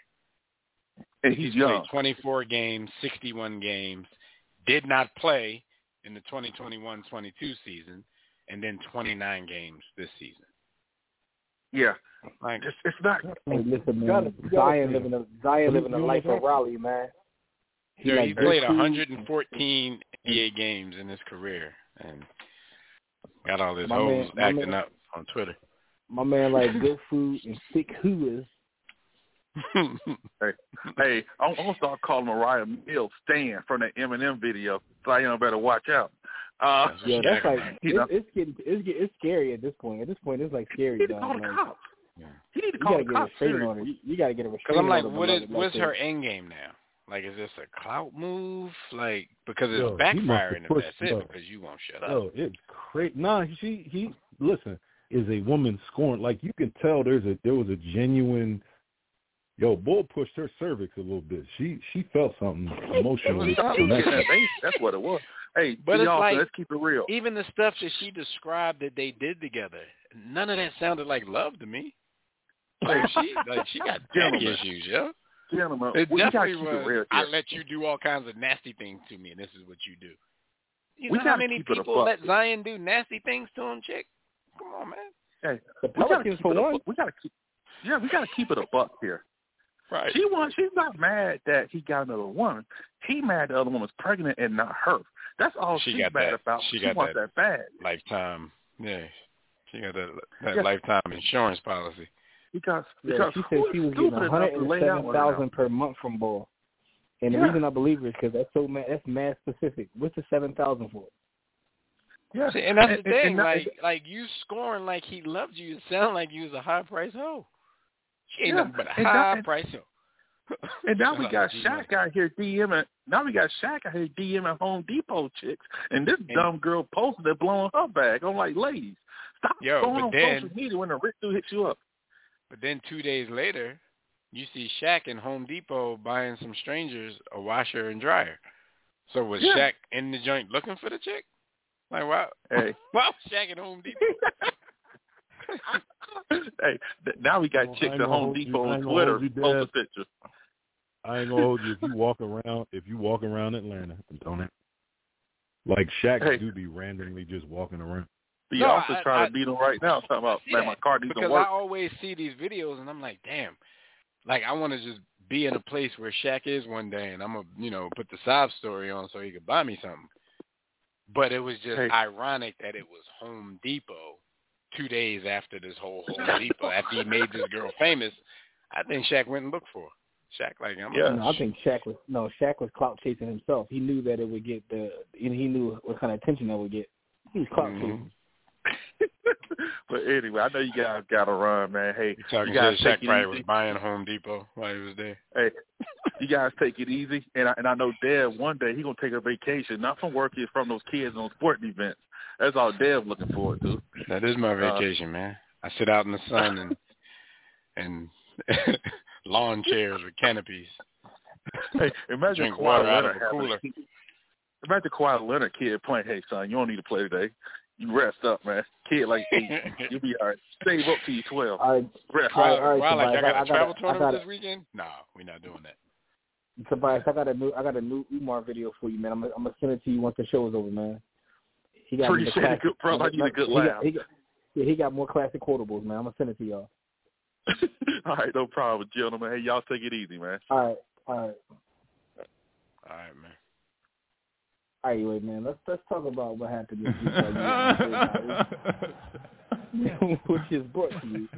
And he's He's played 24 games, 61 games, did not play in the 2021-22 season, and then 29 games this season. Yeah, Like, it's, it's not. Hey, listen, man. gotta- Zion living a Zion living a life of Raleigh, man. He yeah, like he played 114 NBA games in his career, and got all his My hoes acting man- up on Twitter. My man like good food and thick hooers. [LAUGHS] Hey, hey, I'm gonna start calling Moriah Mills Stan from that Eminem video. Zion better watch out. Uh, Yeah, that's like You know? it's, it's getting it's get- it's scary at this point. At this point, it's like scary. he dog. called the Like, cops. Yeah. He need to You call gotta the get a cops restraining order. You, you gotta get a Because restraining I'm like, what is what's her end game now? Like, is this a clout move? Like, because it's Yo, he must have backfiring if pushed- that's yo. it, because you won't shut up. Oh, it's crazy. Nah, she he listen is a woman scorned. Like you can tell, there's a there was a genuine. Yo, Bull pushed her cervix a little bit. She she felt something [LAUGHS] emotionally. Stop connected. getting that base. That's what it was. Hey, But it's like- let's keep it real. Even the stuff that she described that they did together, none of that sounded like love to me. Like she, like she got daddy Gentlemen. issues, yo. Gentlemen, It we gotta definitely keep it was. real I let you do all kinds of nasty things to me, and this is what you do. You We know how gotta many keep it a people buck. let Zion do nasty things to him, chick? Come on, man. Hey, The we gotta Pelicans keep for it a one. We gotta keep. Yeah, we gotta keep it a buck here. Right. She wants. She's not mad that he got another woman. He mad the other woman's pregnant and not her. That's all She she's got mad that- about. she She, got wants that- that bad lifetime. Yeah. She got that that Yeah. lifetime insurance policy. because Yeah, because she said she was getting stupid one enough hundred to and lay down seven with her now? thousand per month from Ball. And the Yeah. reason I believe her is because that's so mad. That's mad specific. What's the seven thousand for? Yeah, See, and that's And- the and- thing. and that- like, like you scoring like he loved you. It sounded like you was a high price hoe. She ain't Yeah, nothing but a and that- high price hoe. [LAUGHS] And now we got Shaq out here DMing. Now we got Shaq out here DMing Home Depot chicks, and this dumb girl posted it blowing her bag. I'm like, ladies, stop Yo, going but on then- social media when the rich dude hits you up. But then two days later, you see Shaq in Home Depot buying some strangers a washer and dryer. So was Yeah. Shaq in the joint looking for the chick? Like why? Hey, [LAUGHS] Why was Shaq at Home Depot? [LAUGHS] [LAUGHS] hey, th- now we got Well, I chicks at Home Depot I on Twitter posting pictures. I ain't gonna hold you if you walk around if you walk around Atlanta, don't it? Like Shaq Hey. do be randomly just walking around. The No, officer I- trying I- to beat him right now. Talking about, man, my car needs because to work. Because I always see these videos and I'm like, damn, like I want to just be in a place where Shaq is one day and I'm gonna, you know, put the sob story on so he could buy me something. But it was just Hey. ironic that it was Home Depot two days after this whole [LAUGHS] Home Depot after he made this girl famous. I think Shaq went and looked for her. Shaq like I'm Yeah. No, I think Shaq was no Shaq was clout chasing himself. He knew that it would get the, and he knew what kind of attention that would get. He was clout Mhm. chasing. [LAUGHS] but anyway, I know you guys got to run, man. Hey, You talking you guys shit? Shaq take it probably easy. was buying Home Depot while he was there. Hey, you guys take it easy, and I, and I know Dad one day he gonna take a vacation, not from work, it's from those kids on sporting events. That's all Dev looking forward to. That is my Uh, vacation, man. I sit out in the sun and [LAUGHS] and [LAUGHS] lawn chairs with canopies. Hey, imagine Drink Kawhi water out Leonard of a having- cooler. [LAUGHS] Imagine Kawhi Leonard kid playing. Hey, son, you don't need to play today. You rest up, man. Kid like eight, you'll be all right. Save up till you twelve. All right, Rest All Wow, right, all right, wow, like I got I- I a travel gotta- I tournament gotta- this weekend? No, we're not doing that. Tobias, I got a new I got a new Umar video for you, man. I'm gonna, I'm gonna send it to you once the show is over, man. He got me the Appreciate it, classic- good brother. I need a good he got- laugh. he got- yeah, he got more classic quotables, man. I'm gonna send it to y'all. [LAUGHS] all right, no problem, gentlemen. Hey, y'all take it easy, man. All right, all right. All right, man. All right, Anyway, man, let's let's talk about what happened this week. while you were on [LAUGHS] [LAUGHS] which is brought to you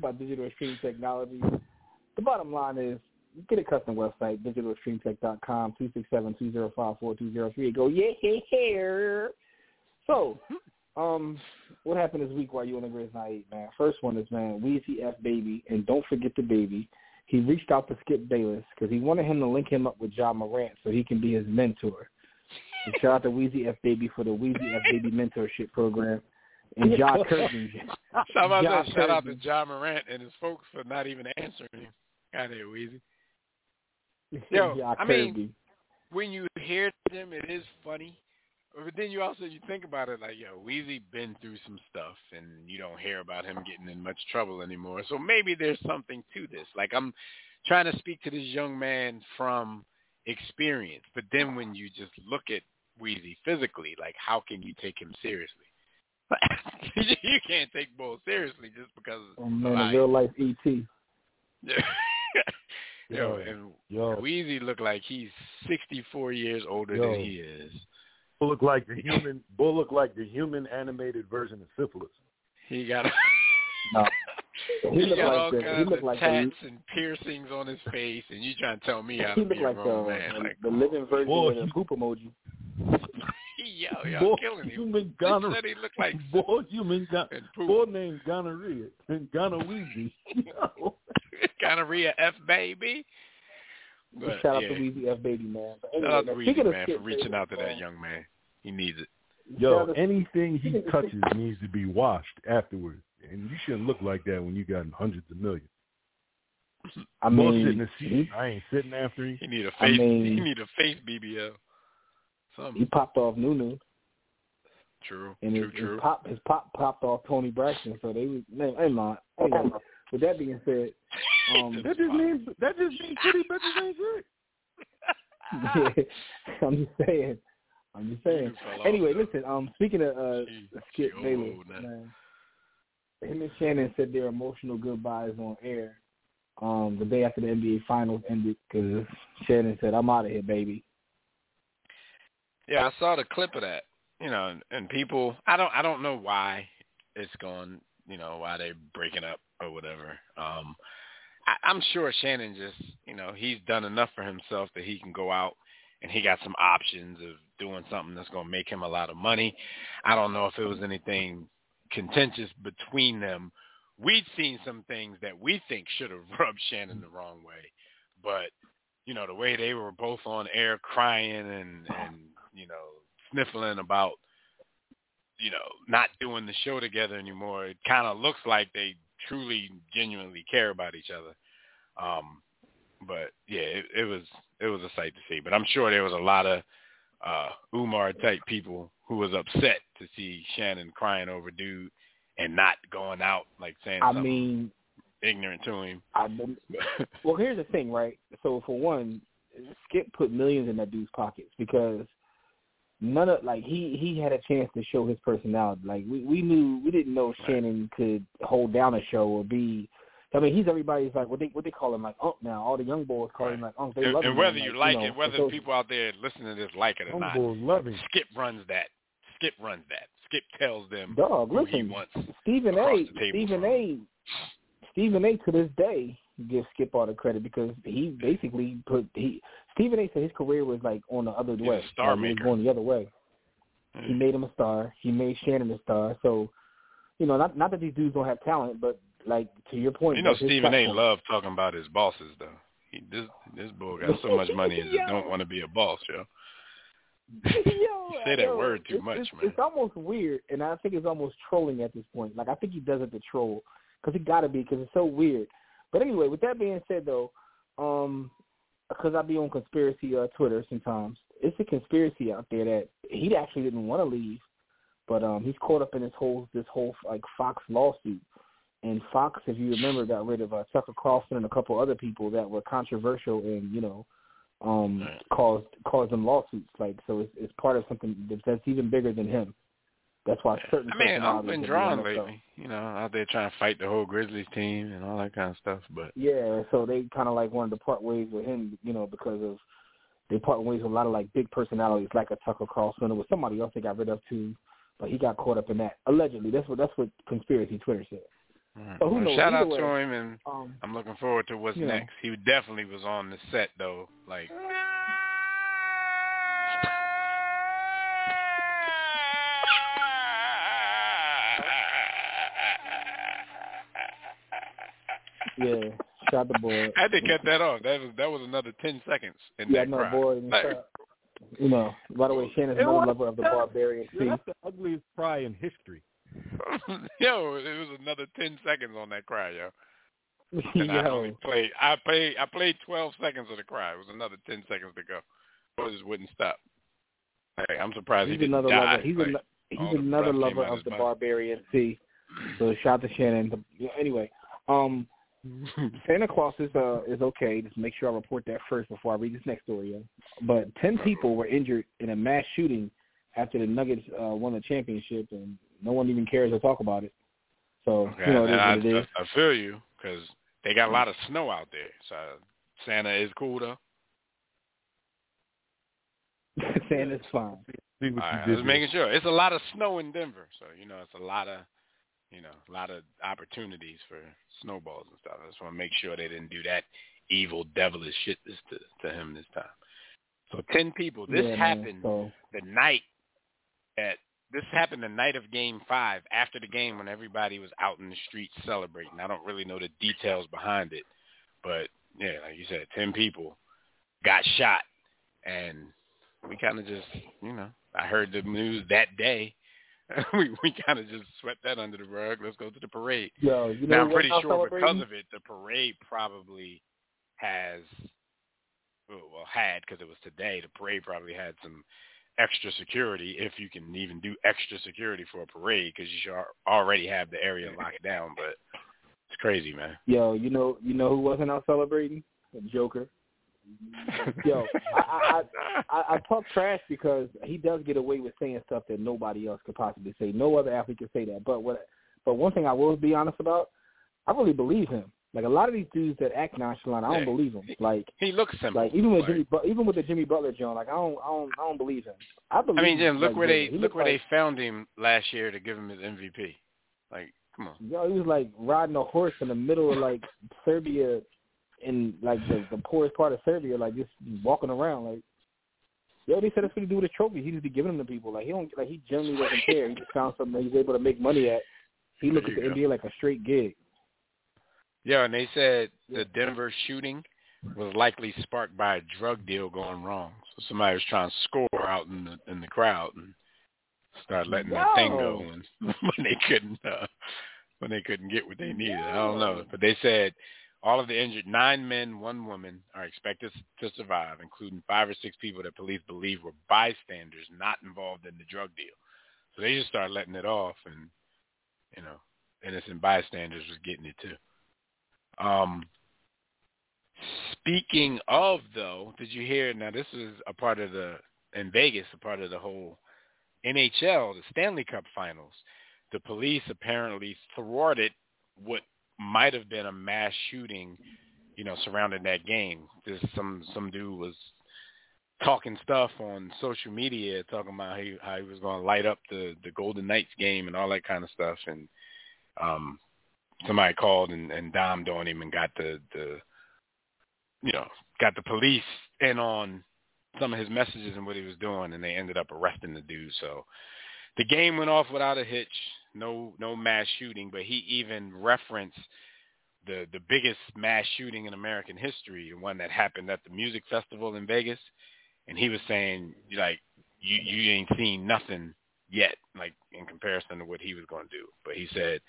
by Digital Extreme Technology. The bottom line is, get a custom website, digitalextremetech.com, 267-205-4203. Go, yeah, yeah, yeah. So, um, what happened this week while you on the Grizz Night, man? First one is, man, Weezy F Baby, and don't forget the baby. He reached out to Skip Bayless because he wanted him to link him up with Ja Morant so he can be his mentor. And shout out to Weezy F Baby for the Weezy F Baby mentorship program. And John [LAUGHS] Kirby. How about John? Shout out to. Ja Morant and his folks for not even answering him. Got there, Weezy. [LAUGHS] Yo, John I mean-. When you hear them, it is funny. But then you also you think about it like, yo, Weezy been through some stuff, and you don't hear about him getting in much trouble anymore. So maybe there's something to this. Like I'm trying to speak to this young man from experience, but then when you just look at Weezy physically, like how can you take him seriously? [LAUGHS] you can't take Bull seriously just because. Oh, man, real life ET. [LAUGHS] Yo, Yo, and Yo, Weezy look like he's 64 years older Yo. than he is. Bull look like the human. Bull look like the human animated version of syphilis. He got [LAUGHS] No. He he got like all the- he kinds look of like the- tats and piercings on his face, and you trying to tell me how He to looked be a like the, grown man? the, Like, the living version Boy, of the he- poop emoji. [LAUGHS] Yo, y'all boy, killing him. human gonorrhea. said he looked like boy, human gon- and poop. boy named gonorrhea and gonorrhea. [LAUGHS] Yo. Gonorrhea F baby. But, Shout out yeah. to Weezy F Baby man. But Shout out to Weezy, man, for skit reaching out to favorites, that um, young man. He needs it. Yo, anything he touches needs to be washed afterwards, and you shouldn't look like that when you got hundreds of millions. I Bullshit mean, in the seat. I ain't sitting after him. He need a I face. mean- he need a face BBL. he popped off Nunu, True. and true. his, his true. pop his pop popped off Toni Braxton. So they was man, hey man. Anyway, with that being said, um, That just means that just means pretty bitches ain't shit. [LAUGHS] I'm just saying. I'm just saying. You off, Anyway, though. listen. Um, speaking of uh, She- Skip she Bayless, man, him and Shannon said their emotional goodbyes on air. Um, the day after the NBA Finals ended, because Shannon said, "I'm out of here, baby." Yeah, I saw the clip of that. You know, and, and people, I don't, I don't know why it's going. You know, why they're breaking up or whatever. Um, I, I'm sure Shannon just, you know, he's done enough for himself that he can go out and he got some options of doing something that's going to make him a lot of money. I don't know if it was anything contentious between them. We'd seen some things that we think should have [LAUGHS] rubbed Shannon the wrong way, but you know the way they were both on air crying and and you know sniffling about you know not doing the show together anymore. It kind of looks like they truly genuinely care about each other. Um, but yeah, it, it was it was a sight to see. But I'm sure there was a lot of uh, Umar type people who was upset to see Shannon crying over dude and not going out like saying I mean, ignorant to him. I [LAUGHS] well, here's the thing, right? So for one, Skip put millions in that dude's pockets because none of like he he had a chance to show his personality. Like we we knew we didn't know Shannon could hold down a show or be. I mean, he's everybody's like what they what they call him like Unk now. All the young boys call him like Unk. They and, love and him. whether like, you like know, it, whether so- people out there listening to this like it or not, boys love him. Skip runs that. Skip runs that. Skip tells them Dog, who he listen, wants. Stephen A. Stephen from A. Stephen A. to this day gives Skip all the credit because he basically put he Stephen A. said his career was like on the other He's way, star like, maker. going the other way. He made him a star. He made Shannon a star. So, you know, not not that these dudes don't have talent, but like to your point, You know, Stephen A. platform. love talking about his bosses though. He this this boy got so much money he [LAUGHS] just don't want to be a boss, yo. [LAUGHS] Yo, [LAUGHS] Say that yo, word too it's, much, it's, man. It's almost weird, and I think it's almost trolling at this point. Like I think he does it to troll because he got to be because it's so weird. But anyway, with that being said, though, um, because I be on conspiracy uh, Twitter sometimes, it's a conspiracy out there that he actually didn't want to leave, but um, he's caught up in this whole this whole like Fox lawsuit. And Fox, if you remember, got rid of uh, Tucker Carlson and a couple other people that were controversial and you know um Right. caused caused them lawsuits. Like so, it's, it's part of something that's- that's even bigger than him. That's why certain. I mean, I've been drawn lately, you know, out there trying to fight the whole Grizzlies team and all that kind of stuff. But Yeah, so they kind of like wanted to part ways with him, you know, because of they part ways with a lot of like big personalities, like a Tucker Carlson. It was somebody else they got rid of too, but he got caught up in that allegedly. That's what that's what conspiracy Twitter said. mm, But who well, knows? shout out Either to way. him, and Um, I'm looking forward to what's you know. next. He definitely was on the set though, like. Yeah, shout the boy. I had to cut that off. That was that was another ten seconds in Yeah, that no cry. boy. and Like, shout- You know, by the way, Shannon's It another lover of the barbarian Yo, sea. that's the ugliest cry in history. [LAUGHS] yo, it was another ten seconds on that cry, yo. [LAUGHS] And I only played. I played. I played twelve seconds of the cry. It was another ten seconds to go. I just wouldn't stop. Hey, I'm surprised he's he didn't another die. lover. He's, Like, ano- he's another lover of the body. barbarian sea. So shout to Shannon. Anyway, um, [LAUGHS] Santa Claus is uh is okay. Just make sure I report that first before I read this next story. Yeah. But ten people were injured in a mass shooting after the Nuggets uh, won the championship, and no one even cares to talk about it. So Okay, you know it is and I, what it is. I, I feel you because they got a lot of snow out there. So Santa is cool though. [LAUGHS] Santa's fine. See what All right, I you was did making sure. It's a lot of snow in Denver, so you know it's a lot of, you know, a lot of opportunities for snowballs and stuff. I just want to make sure they didn't do that evil, devilish shit this to, to him this time. So ten people. This Yeah, man. happened So the night that this happened the night of Game Five, after the game when everybody was out in the streets celebrating. I don't really know the details behind it, but yeah, like you said, ten people got shot, and we kind of just, you know, I heard the news that day. [LAUGHS] we we kind of just swept that under the rug. Let's go to the parade. Yo, you know now I'm pretty sure because of it, the parade probably has, well, had because it was today. The parade probably had some extra security, if you can even do extra security for a parade, because you should already have the area [LAUGHS] locked down. But it's crazy, man. Yo, you know, you know who wasn't out celebrating? The Joker. Yo, I, I, I, [LAUGHS] I talk trash because he does get away with saying stuff that nobody else could possibly say. No other athlete can say that. But what? But one thing I will be honest about, I really believe him. Like a lot of these dudes that act nonchalant, I don't Yeah. believe them. Like, he looks simple. like even with like- Jimmy, but even with the Jimmy Butler joint, like I don't, I don't, I don't believe him. I believe. I mean, Jim, look like, where they look where like, they found him last year to give him his MVP. Like, come on. Yo, he was like riding a horse in the middle of like Serbia, in like the, the poorest part of Serbia, like just walking around. Like, yo, they said that's what he do with his trophies. He just be giving them to people. Like he don't, like he generally doesn't care. He just found something that he's able to make money at. He looks at the you NBA like a straight gig. Yeah, and they said the Denver shooting was likely sparked by a drug deal going wrong. So somebody was trying to score out in the in the crowd and started letting that thing go when, [LAUGHS] when they couldn't uh, when they couldn't get what they needed. I don't know, but they said all of the injured nine men, one woman are expected to survive, including five or six people that police believe were bystanders not involved in the drug deal. So they just started letting it off, and you know, innocent bystanders was getting it too. Um, speaking of though, did you hear? Now this is a part of the in Vegas, a part of the whole NHL, the Stanley Cup Finals. The police apparently thwarted what might have been a mass shooting, you know, surrounding that game. There's some some dude was talking stuff on social media, talking about how he, how he was going to light up the the Golden Knights game and all that kind of stuff, and um, somebody called and, and domed on him and got the the you know got the police in on some of his messages and what he was doing, and they ended up arresting the dude. So the game went off without a hitch, no no mass shooting, but he even referenced the the biggest mass shooting in American history, the one that happened at the music festival in Vegas, and he was saying like you you ain't seen nothing yet, like in comparison to what he was going to do. But he said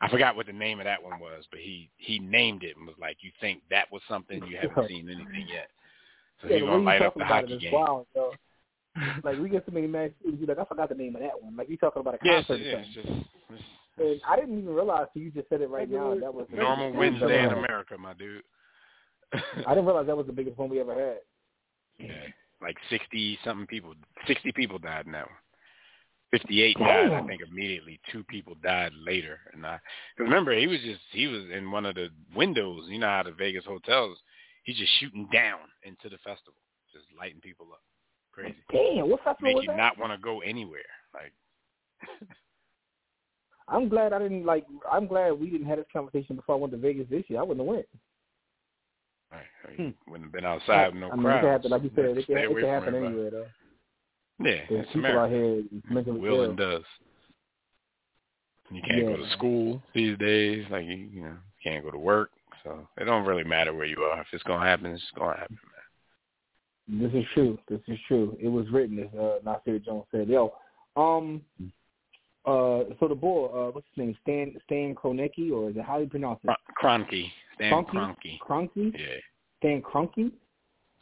I forgot what the name of that one was, but he he named it and was like, "You think that was something you haven't [LAUGHS] seen anything yet?" So Yeah, he's the gonna light up the hockey game. wild. [LAUGHS] Like we get so many matches, you like I forgot the name of that one. Like you talking about a concert yeah, or it's something. And I didn't even realize till you just said it right now. That was normal biggest one we Wednesday in. America, my dude. I didn't [LAUGHS] realize that was the biggest one we ever had. Yeah, like sixty something people, sixty people died in that one. Fifty-eight died, I think. Immediately, two people died later, and I 'cause remember he was just he was in one of the windows. You know how the Vegas hotels, he's just shooting down into the festival, just lighting people up. Crazy, Damn, what festival make was you that? not want to go anywhere. Like, [LAUGHS] I'm glad I didn't like. I'm glad we didn't have this conversation before I went to Vegas this year. I wouldn't have went. right, you hmm. wouldn't have been outside with no I mean, crowds. it can happen, like you said, it can, Stay it away can happen everybody. anywhere though. Yeah, There's it's people America. out here will and does. You can't go to school these days. Like you, you know, you can't go to work. So it don't really matter where you are. If it's gonna happen, it's gonna happen, man. This is true. This is true. It was written, as uh, Nasir Jones said. Yo, um, uh, so the boy, uh, what's his name? Stan Stan Kroenke, or is it how do you pronounce it? Kroenke, Stan Kroenke? Kroenke. Yeah. Stan Kroenke? Just,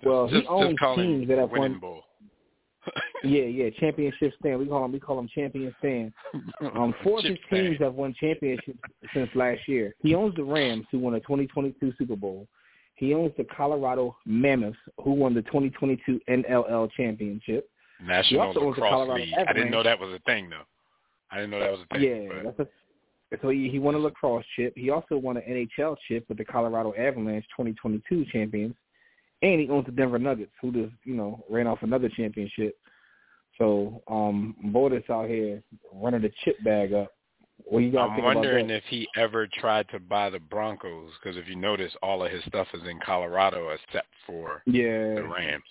Well, he owns just call him teams that have won- bull. [LAUGHS] Yeah, yeah, championship Stan. We call him we call him champion Stan. [LAUGHS] Um, four of his teams have won championships since last year. He owns the Rams, who won a 2022 Super Bowl. He owns the Colorado Mammoths, who won the 2022 NLL championship. National also owns the Lacrosse Colorado League. I didn't know that was a thing though. I didn't know that was a thing. Yeah, but a, so he, he won a lacrosse chip. He also won an NHL chip with the Colorado Avalanche 2022 champions, and he owns the Denver Nuggets, who just you know ran off another championship. So, um, Borders out here running the chip bag up. What you I'm wondering if he ever tried to buy the Broncos because if you notice, all of his stuff is in Colorado except for yeah, the Rams.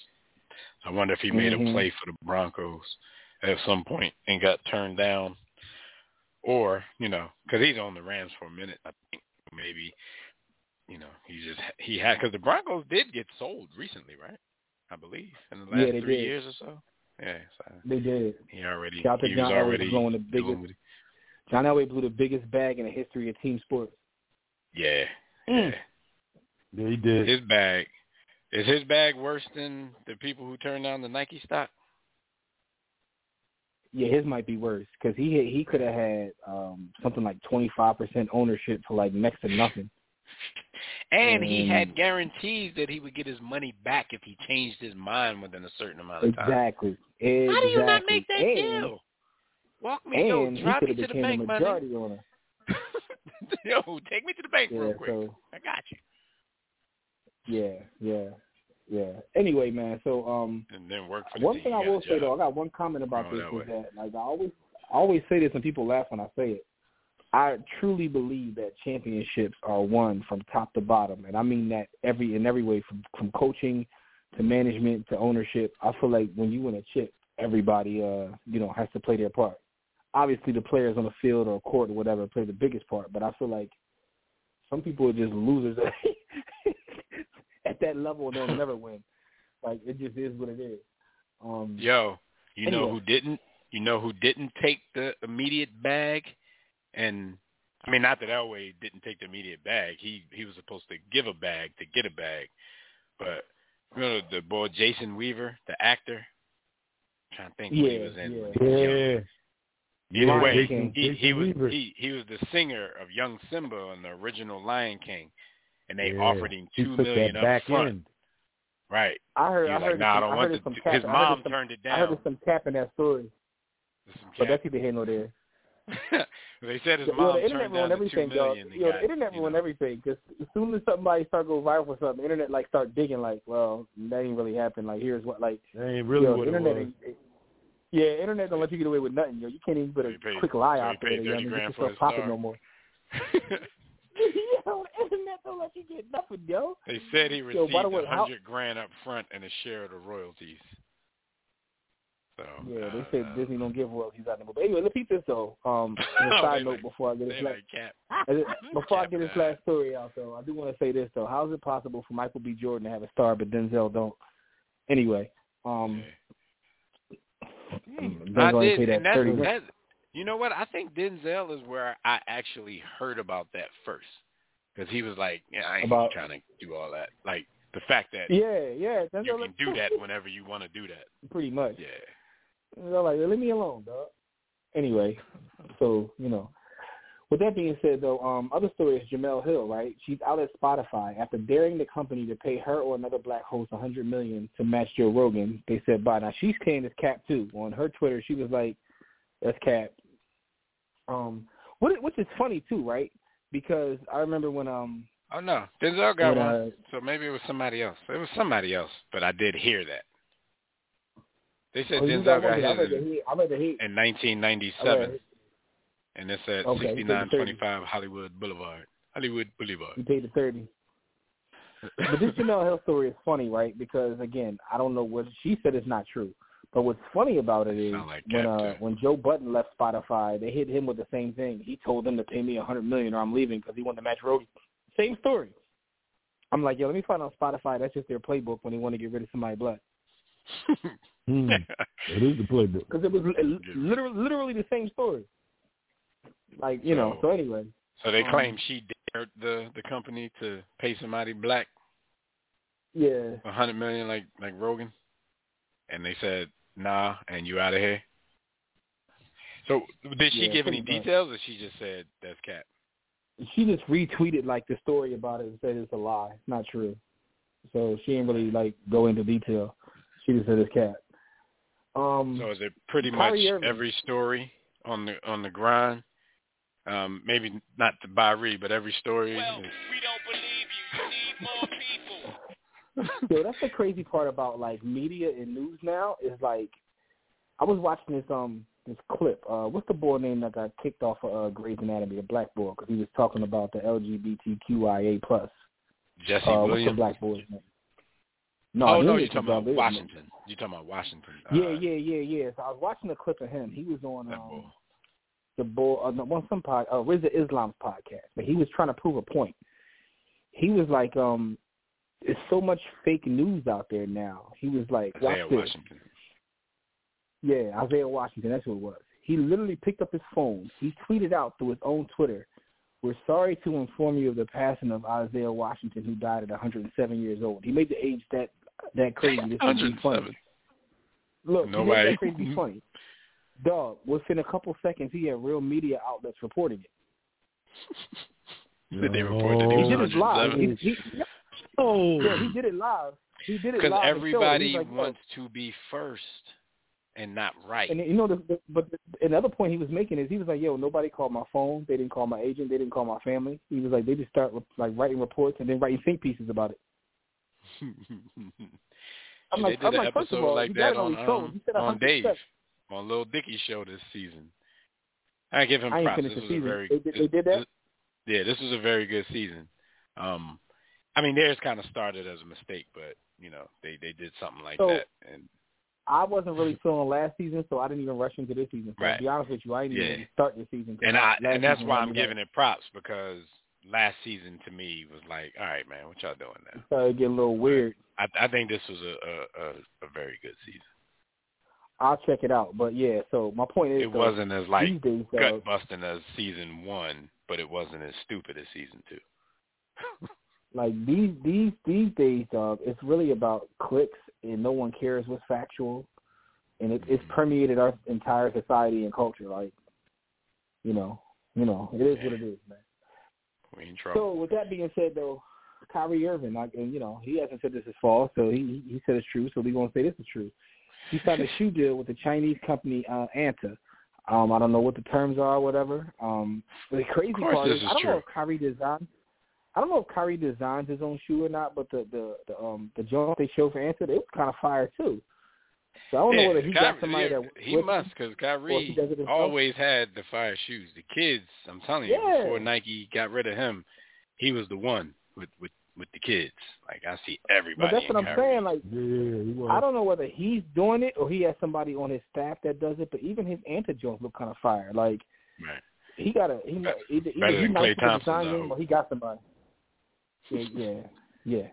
I wonder if he made Mhm. a play for the Broncos. at some point and got turned down, or you know, because he's on the Rams for a minute. I think maybe you know he just he had because the Broncos did get sold recently, right? I believe in the last Yeah, three did. years or so. Yeah, so They did. he already Shout he was John already blowing the biggest- John Elway blew the biggest bag in the history of team sports. yeah, Mm. yeah. Yeah, he did. His bag is his bag worse than the people who turned down the Nike stock? Yeah, his might be worse because he he could have had um something like twenty five percent ownership for like next to nothing. [LAUGHS] And he Mm. had guarantees that he would get his money back if he changed his mind within a certain amount of time. Exactly. exactly. How do you not make that and, deal? Walk me, And he drop could me have to the became a bank, money. majority owner. [LAUGHS] yo, take me to the bank Yeah, real quick. so I got you. yeah, yeah, yeah. Anyway, man, so um And then work for the one team. thing I will say though, I got one comment about this that is that like I always I always say this and people laugh when I say it. I truly believe that championships are won from top to bottom, and I mean that every in every way, from from coaching to management to ownership. I feel like when you win a chip, everybody uh you know has to play their part. Obviously, the players on the field or court or whatever play the biggest part, but I feel like some people are just losers at [LAUGHS] that level and they'll [LAUGHS] never win. Like it just is what it is. Um, Yo, you know who didn't? You know who didn't take the immediate bag? And I mean, not that Elway didn't take the immediate bag. He he was supposed to give a bag to get a bag. But you know the boy Jason Weaver, the actor. I'm trying to think what he was in. yeah. he was. Yeah. Either Lion way, King. he, he was he he was the singer of Young Simba in the original Lion King, and they Yeah. offered him two million up back front. end. Right. I heard. I like, heard. nah, I some, don't I want heard the. some His I mom some, turned it down. I heard some cap in that story, but that's either here nor there. [LAUGHS] they said his mom the internet turned down two everything, yo. million. Yo, the internet ruined know. everything because as soon as somebody start going viral for something, the internet like start digging. Like, well, that ain't really happened. Like, here's what. Like, That ain't really yo, what it was. Ain't, yeah, internet don't let you get away with nothing, yo. You can't even put a paid- quick lie out there, You 30 and grand get yourself popping no more. [LAUGHS] [LAUGHS] yo, internet don't let you get nothing, yo. they said he received the a hundred grand up front and a share of the royalties. So Yeah, they uh, said uh, Disney don't give royalties out there. But anyway, keep this though. Um, [LAUGHS] on a Oh, side they note, like- before I get They this last, like before I get this last story out though, I do want to say this though. How is it possible for Michael B. Jordan to have a star but Denzel don't? Anyway, um, Mm, I did, and that's, thirty. grand. that's you know what? I think Denzel is where I actually heard about that first, because he was like, "Yeah, I ain't About- trying to do all that." Like the fact that Yeah, yeah, Denzel you can do that whenever you want to do that. pretty much. Yeah. They're like, leave me alone, dog. Anyway, so you know. With that being said, though, um, other story is Jemele Hill, right? She's out at Spotify after daring the company to pay her or another black host a hundred million to match Joe Rogan. They said bye. Now she's saying this cap too. On her Twitter, she was like, "That's cap." Um, what which is funny too, right? Because I remember when um Oh no, Denzel got when, one. uh, So maybe it was somebody else. It was somebody else, but I did hear that. They said oh, Denzel got one, read his the in, heat. I read the heat. in I 1997, read, and it said Okay, he 6925 Hollywood Boulevard. Hollywood Boulevard. he paid the thirty. But this Jemele Hill story is funny, right? Because again, I don't know what she said is not true. But what's funny about it is like when uh, when Joe Budden left Spotify, they hit him with the same thing. He told them to pay me a hundred million or I'm leaving because he wanted to match Rogan. Same story. I'm like, yo, let me find out Spotify. That's just their playbook when they want to get rid of somebody black. Hmm. [LAUGHS] It is the playbook. [LAUGHS] Because it was li- literally literally the same story. Like you know. So- So anyway, so they Um, claim she dared the the company to pay somebody black yeah. a hundred million like like Rogan, and they said nah, and you out of here. So did she Yeah, give any much. details, or she just said that's cat? she just retweeted like the story about it and said it's a lie. It's not true. So she didn't really like go into detail. She just said it's cat. Um So is it pretty much every story on the on the grind? Um, maybe not to buy read, but every story. Well, is, we don't believe you. You need more [LAUGHS] people. yo, that's the crazy part about like media and news now is like I was watching this um this clip. Uh what's the boy name that got kicked off of uh, Grey's Anatomy, the black boy, because he was talking about the LGBTQIA plus. Jesse Uh, what's the Williams. black boy's name? No, oh no, you're talking about They- Washington. You're talking about Washington. Yeah, uh, yeah, yeah, yeah. So I was watching a clip of him. He was on That um, bull. The bull uh, on some pod, uh, Rizza Islam's podcast, but he was trying to prove a point. He was like, um, "There's so much fake news out there now." He was like, "Watch Isaiah this." Washington. Yeah, Isaiah Washington. That's who it was. He literally picked up his phone. He tweeted out through his own Twitter, "We're sorry to inform you of the passing of Isaiah Washington, who died at 107 years old." He made the age that that crazy. This would be funny. 107. Look, Nobody- that crazy funny. Dog, within a couple seconds, he had real media outlets reporting it. [LAUGHS] Did they report that he He did it live. 107? He, he, [LAUGHS] Oh, yeah, he did it live. He did it Because live. and showed it. everybody like, yo. wants to be first and not right. And you know, the, the, but the, another point he was making is he was like, "Yo, nobody called my phone. They didn't call my agent. They didn't call my family." He was like, "They just start like writing reports and then writing think pieces about it." [LAUGHS] I'm like, they I'm an like, first of episode all, like you that gotta on, he's trolling. um, He said on 100%. Dave, on Lil Dicky's show this season. I give him I props. This was a very, They did- they did that? this- yeah, this was a very good season. Um, I mean, theirs kind of started as a mistake, but you know, they they did something like So, that, and I wasn't really feeling last season, so I didn't even rush into this season. So Right. to be honest with you, I didn't Yeah. even start this season. and I and that's why I'm giving it props because last season to me was like, all right, man, what y'all doing now? started to get a little weird. I, I think this was a, a, a, a very good season. I'll check it out. But yeah, so my point is, It though, wasn't as like days, gut busting as season one, but it wasn't as stupid as season two. [LAUGHS] like these these these days, dog, it's really about clicks, and no one cares what's factual, and it, it's mm-hmm. permeated our entire society and culture. Like, you know, you know, it is what it is, man. We in trouble. So with that being said, though, Kyrie Irving, like, and you know, he hasn't said this is false, so he he said it's true, so we're gonna say this is true. He signed a shoe deal with the Chinese company uh, Anta. Um, I don't know what the terms are, or whatever. Um, the crazy part is, is I don't true. know if Kyrie designs. I don't know if Kyrie designs his own shoe or not, but the the the um the joint they showed for Anta, it was kind of fire too. So I don't know whether he Kyrie- got somebody yeah, that he must because he Kyrie always had the fire shoes. The kids, I'm telling you, Yeah. before Nike got rid of him, he was the one with with with the kids. Like I see everybody. But that's what I'm Kyrie. saying. Like yeah. I don't know whether he's doing it or he has somebody on his staff that does it. But even his Anta joints look kind of fire. Like Right. he got a he Better- either, either better he might Klay be the Thompson's, design I him or he got somebody. Yeah, yeah, yeah.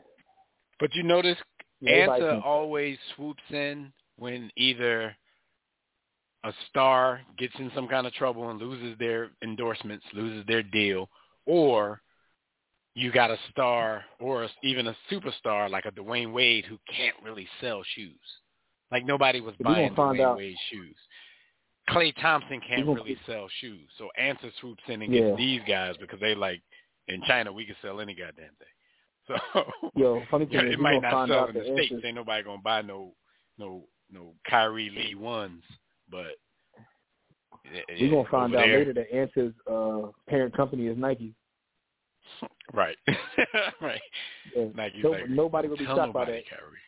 But you notice Yeah, Anta thinks- always swoops in when either a star gets in some kind of trouble and loses their endorsements, loses their deal, or you got a star or a, even a superstar like a Dwyane Wade who can't really sell shoes. Like nobody was buying Dwyane out. Wade shoes. Klay Thompson can't really sell shoes, so Anta swoops in and Yeah. gets these guys because they like in China we can sell any goddamn thing. [LAUGHS] So Yo, funny thing yeah, it might not sell in the the states. answers. Ain't nobody gonna buy no no no Kyrie Lee ones, but yeah, We're gonna find out there- later that Anta's uh, parent company is Nike. Right, [LAUGHS] right. Yeah. No- like, nobody would be shocked by that. Kyrie.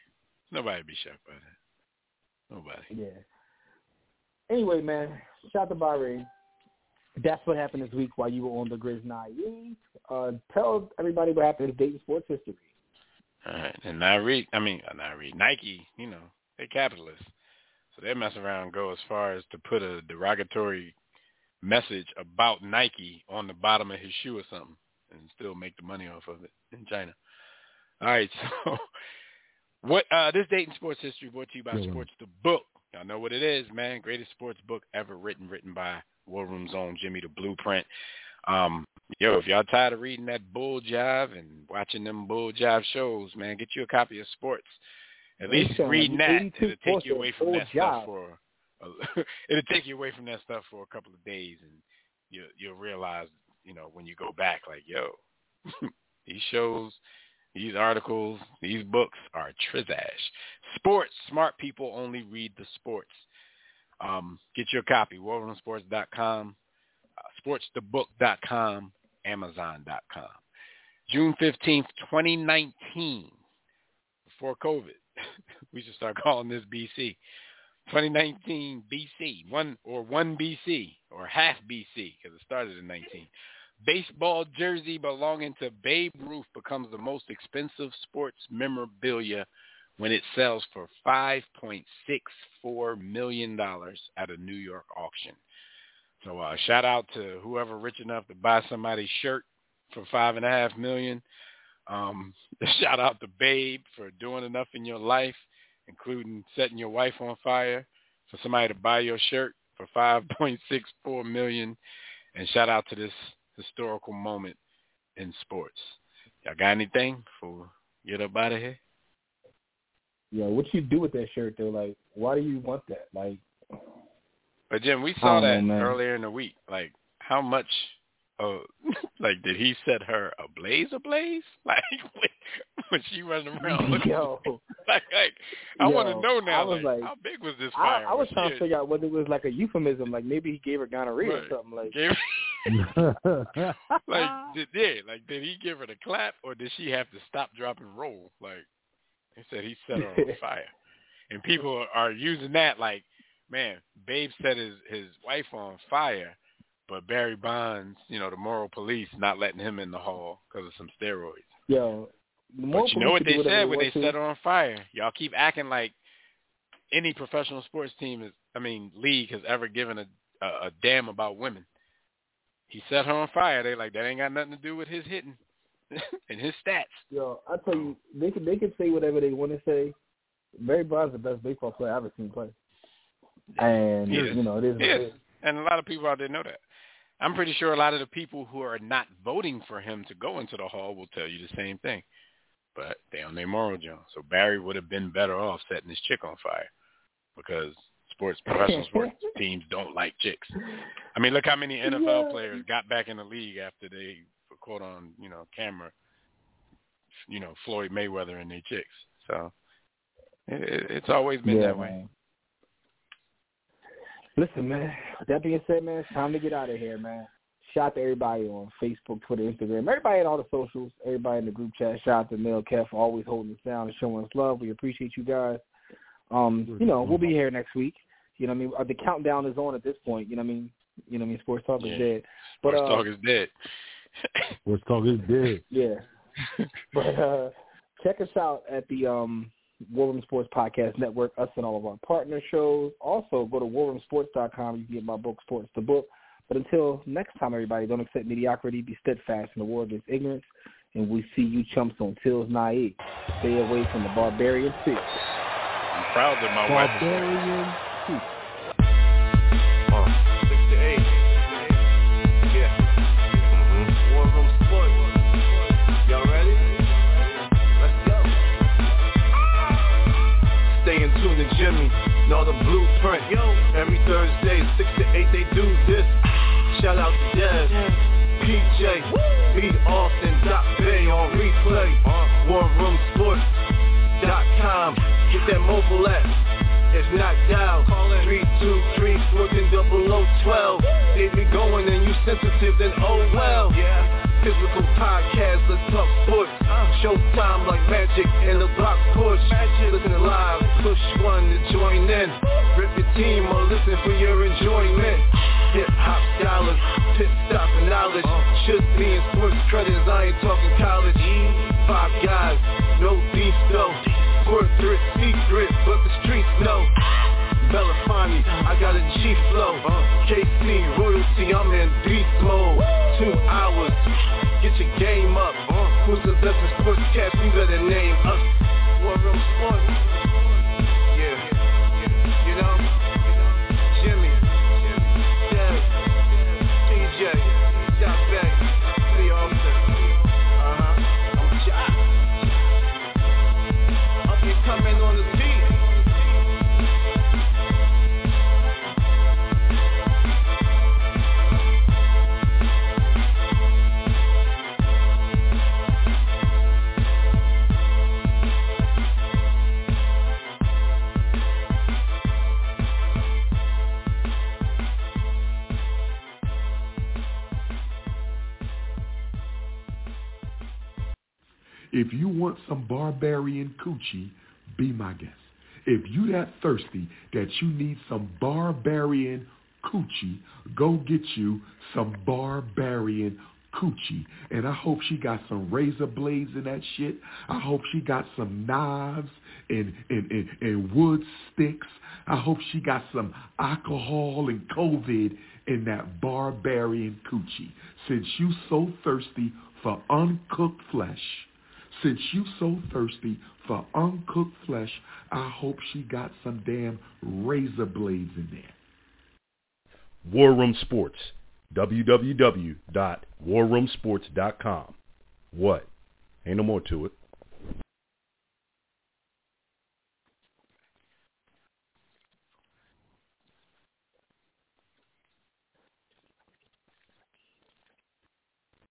Nobody be shocked by that. Nobody. Yeah. Anyway, man, shout out to Bahrain. That's what happened this week while you were on the Grizz Naive. Uh, tell everybody what happened in Dayton sports history. All right, and read. I mean, uh, read. Nike, you know, they're capitalists, so they mess around and go as far as to put a derogatory message about Nike on the bottom of his shoe or something, and still make the money off of it in China. All right, [LAUGHS] so what? Uh, this Dayton sports history brought to you by Yeah, Sports the Book. Y'all know what it is, man. Greatest sports book ever written, written by War Room's own Jimmy the Blueprint. Um, yo, if y'all tired of reading that bull jive and watching them bull jive shows, man, get you a copy of sports. At least sound reading that, 82 it'll take you away from that stuff for. A, [LAUGHS] it'll take you away from that stuff for a couple of days, and you you'll realize, you know, when you go back, like, yo, [LAUGHS] these shows, these articles, these books are trizash. Sports, smart people only read the sports. Um, get your copy, warroomsports.com, uh, sportsthebook.com, amazon.com. June 15th, 2019, before COVID. [LAUGHS] we should start calling this BC. 2019 BC, one or one BC or half BC because it started in 19. Baseball jersey belonging to Babe Ruth becomes the most expensive sports memorabilia when it sells for $5.64 million at a New York auction. So uh, shout out to whoever rich enough to buy somebody's shirt for five and a half million. Um, [LAUGHS] shout out to Babe for doing enough in your life, including setting your wife on fire, for somebody to buy your shirt for 5.64 million. And shout out to this historical moment in sports. Y'all got anything for get up out of here? Yeah, what you do with that shirt though? Like, why do you want that? Like, but Jim, we saw that know, earlier in the week. Like, how much? Oh, [LAUGHS] like, did he set her ablaze, ablaze? [LAUGHS] Like when, she running around? Looking, yo, [LAUGHS] like, like I want to know now. I was like, like- how big was this I, fire? I was trying to figure out whether it was like a euphemism, like maybe he gave her gonorrhea Right. or something. Like, Gave, [LAUGHS] like, did, yeah, like, did he give her the clap, or did she have to stop, drop, and roll? Like, he said he set her on [LAUGHS] fire, and people are using that like, man, Babe set his his wife on fire, but Barry Bonds, you know, the moral police, not letting him in the hall because of some steroids. yo, But you know what they can do whatever said when they to. set her on fire? Y'all keep acting like any professional sports team is, I mean, league has ever given a a, a damn about women. He set her on fire. They like that ain't got nothing to do with his hitting [LAUGHS] and his stats. Yo, I tell you, they can they can say whatever they want to say. Barry Bonds is the best baseball player I've ever seen play, and you know it is. It is. And a lot of people out there know that. I'm pretty sure a lot of the people who are not voting for him to go into the hall will tell you the same thing. But they on their moral jump. So Barry would have been better off setting his chick on fire because sports professional sports [LAUGHS] teams don't like chicks. I mean, look how many NFL Yeah. players got back in the league after they caught on, you know, camera, you know, Floyd Mayweather and their chicks. So it, it, it's always been yeah, that way. man. Listen, man. With that being said, man, it's time to get out of here, man. Shout out to everybody on Facebook, Twitter, Instagram, everybody in all the socials, everybody in the group chat. Shout out to Mel Kev for always holding us down and showing us love. We appreciate you guys. Um, you know, we'll be here next week. You know what I mean? Uh, The countdown is on at this point. You know what I mean? You know what I mean? Sports Talk Yeah. is dead. But Sports uh, talk is dead. [LAUGHS] Sports talk is dead. yeah. but uh check us out at the um War Room Sports Podcast Network, us and all of our partner shows. Also go to warroomsports.com. You can get my book, Sports the Book. But until next time, everybody, don't accept mediocrity. Be steadfast in the war against ignorance. And we see you chumps on Tills Naive. Stay away from the barbarian six. I'm proud that my wife Uh. War Room Sports. Stay in tune to Jimmy. Know the blueprint. Yo. Every Thursday, six to eight, they do this. Shout out to Dev. PJ. B. Austin. Dot Bay on replay. WarRoomSports.com. Get that mobile app. If not dial, call in 323 12. They be going and you sensitive, then oh well. Yeah. Physical podcast, let's talk sports. Showtime like magic in the block push. Listen live, push one to join in. Rip your team or listen for your enjoyment. Hip hop scholars, pit stop knowledge. Should be in sports credits, I ain't talking college. Five guys, no beef though. Corporate secret, but the know. Belafonte, I got a G flow. KC royalty, I'm in beast mode. Two hours, get your game up. Who's the best in sportscast? You better name us. If you want some barbarian coochie, be my guest. If you that thirsty that you need some barbarian coochie, go get you some barbarian coochie. And I hope she got some razor blades in that shit. I hope she got some knives and, and, and, and wood sticks. I hope she got some alcohol and COVID in that barbarian coochie. Since you so thirsty for uncooked flesh, since you so thirsty for uncooked flesh, I hope she got some damn razor blades in there. War Room Sports. www.warroomsports.com. What? Ain't no more to it.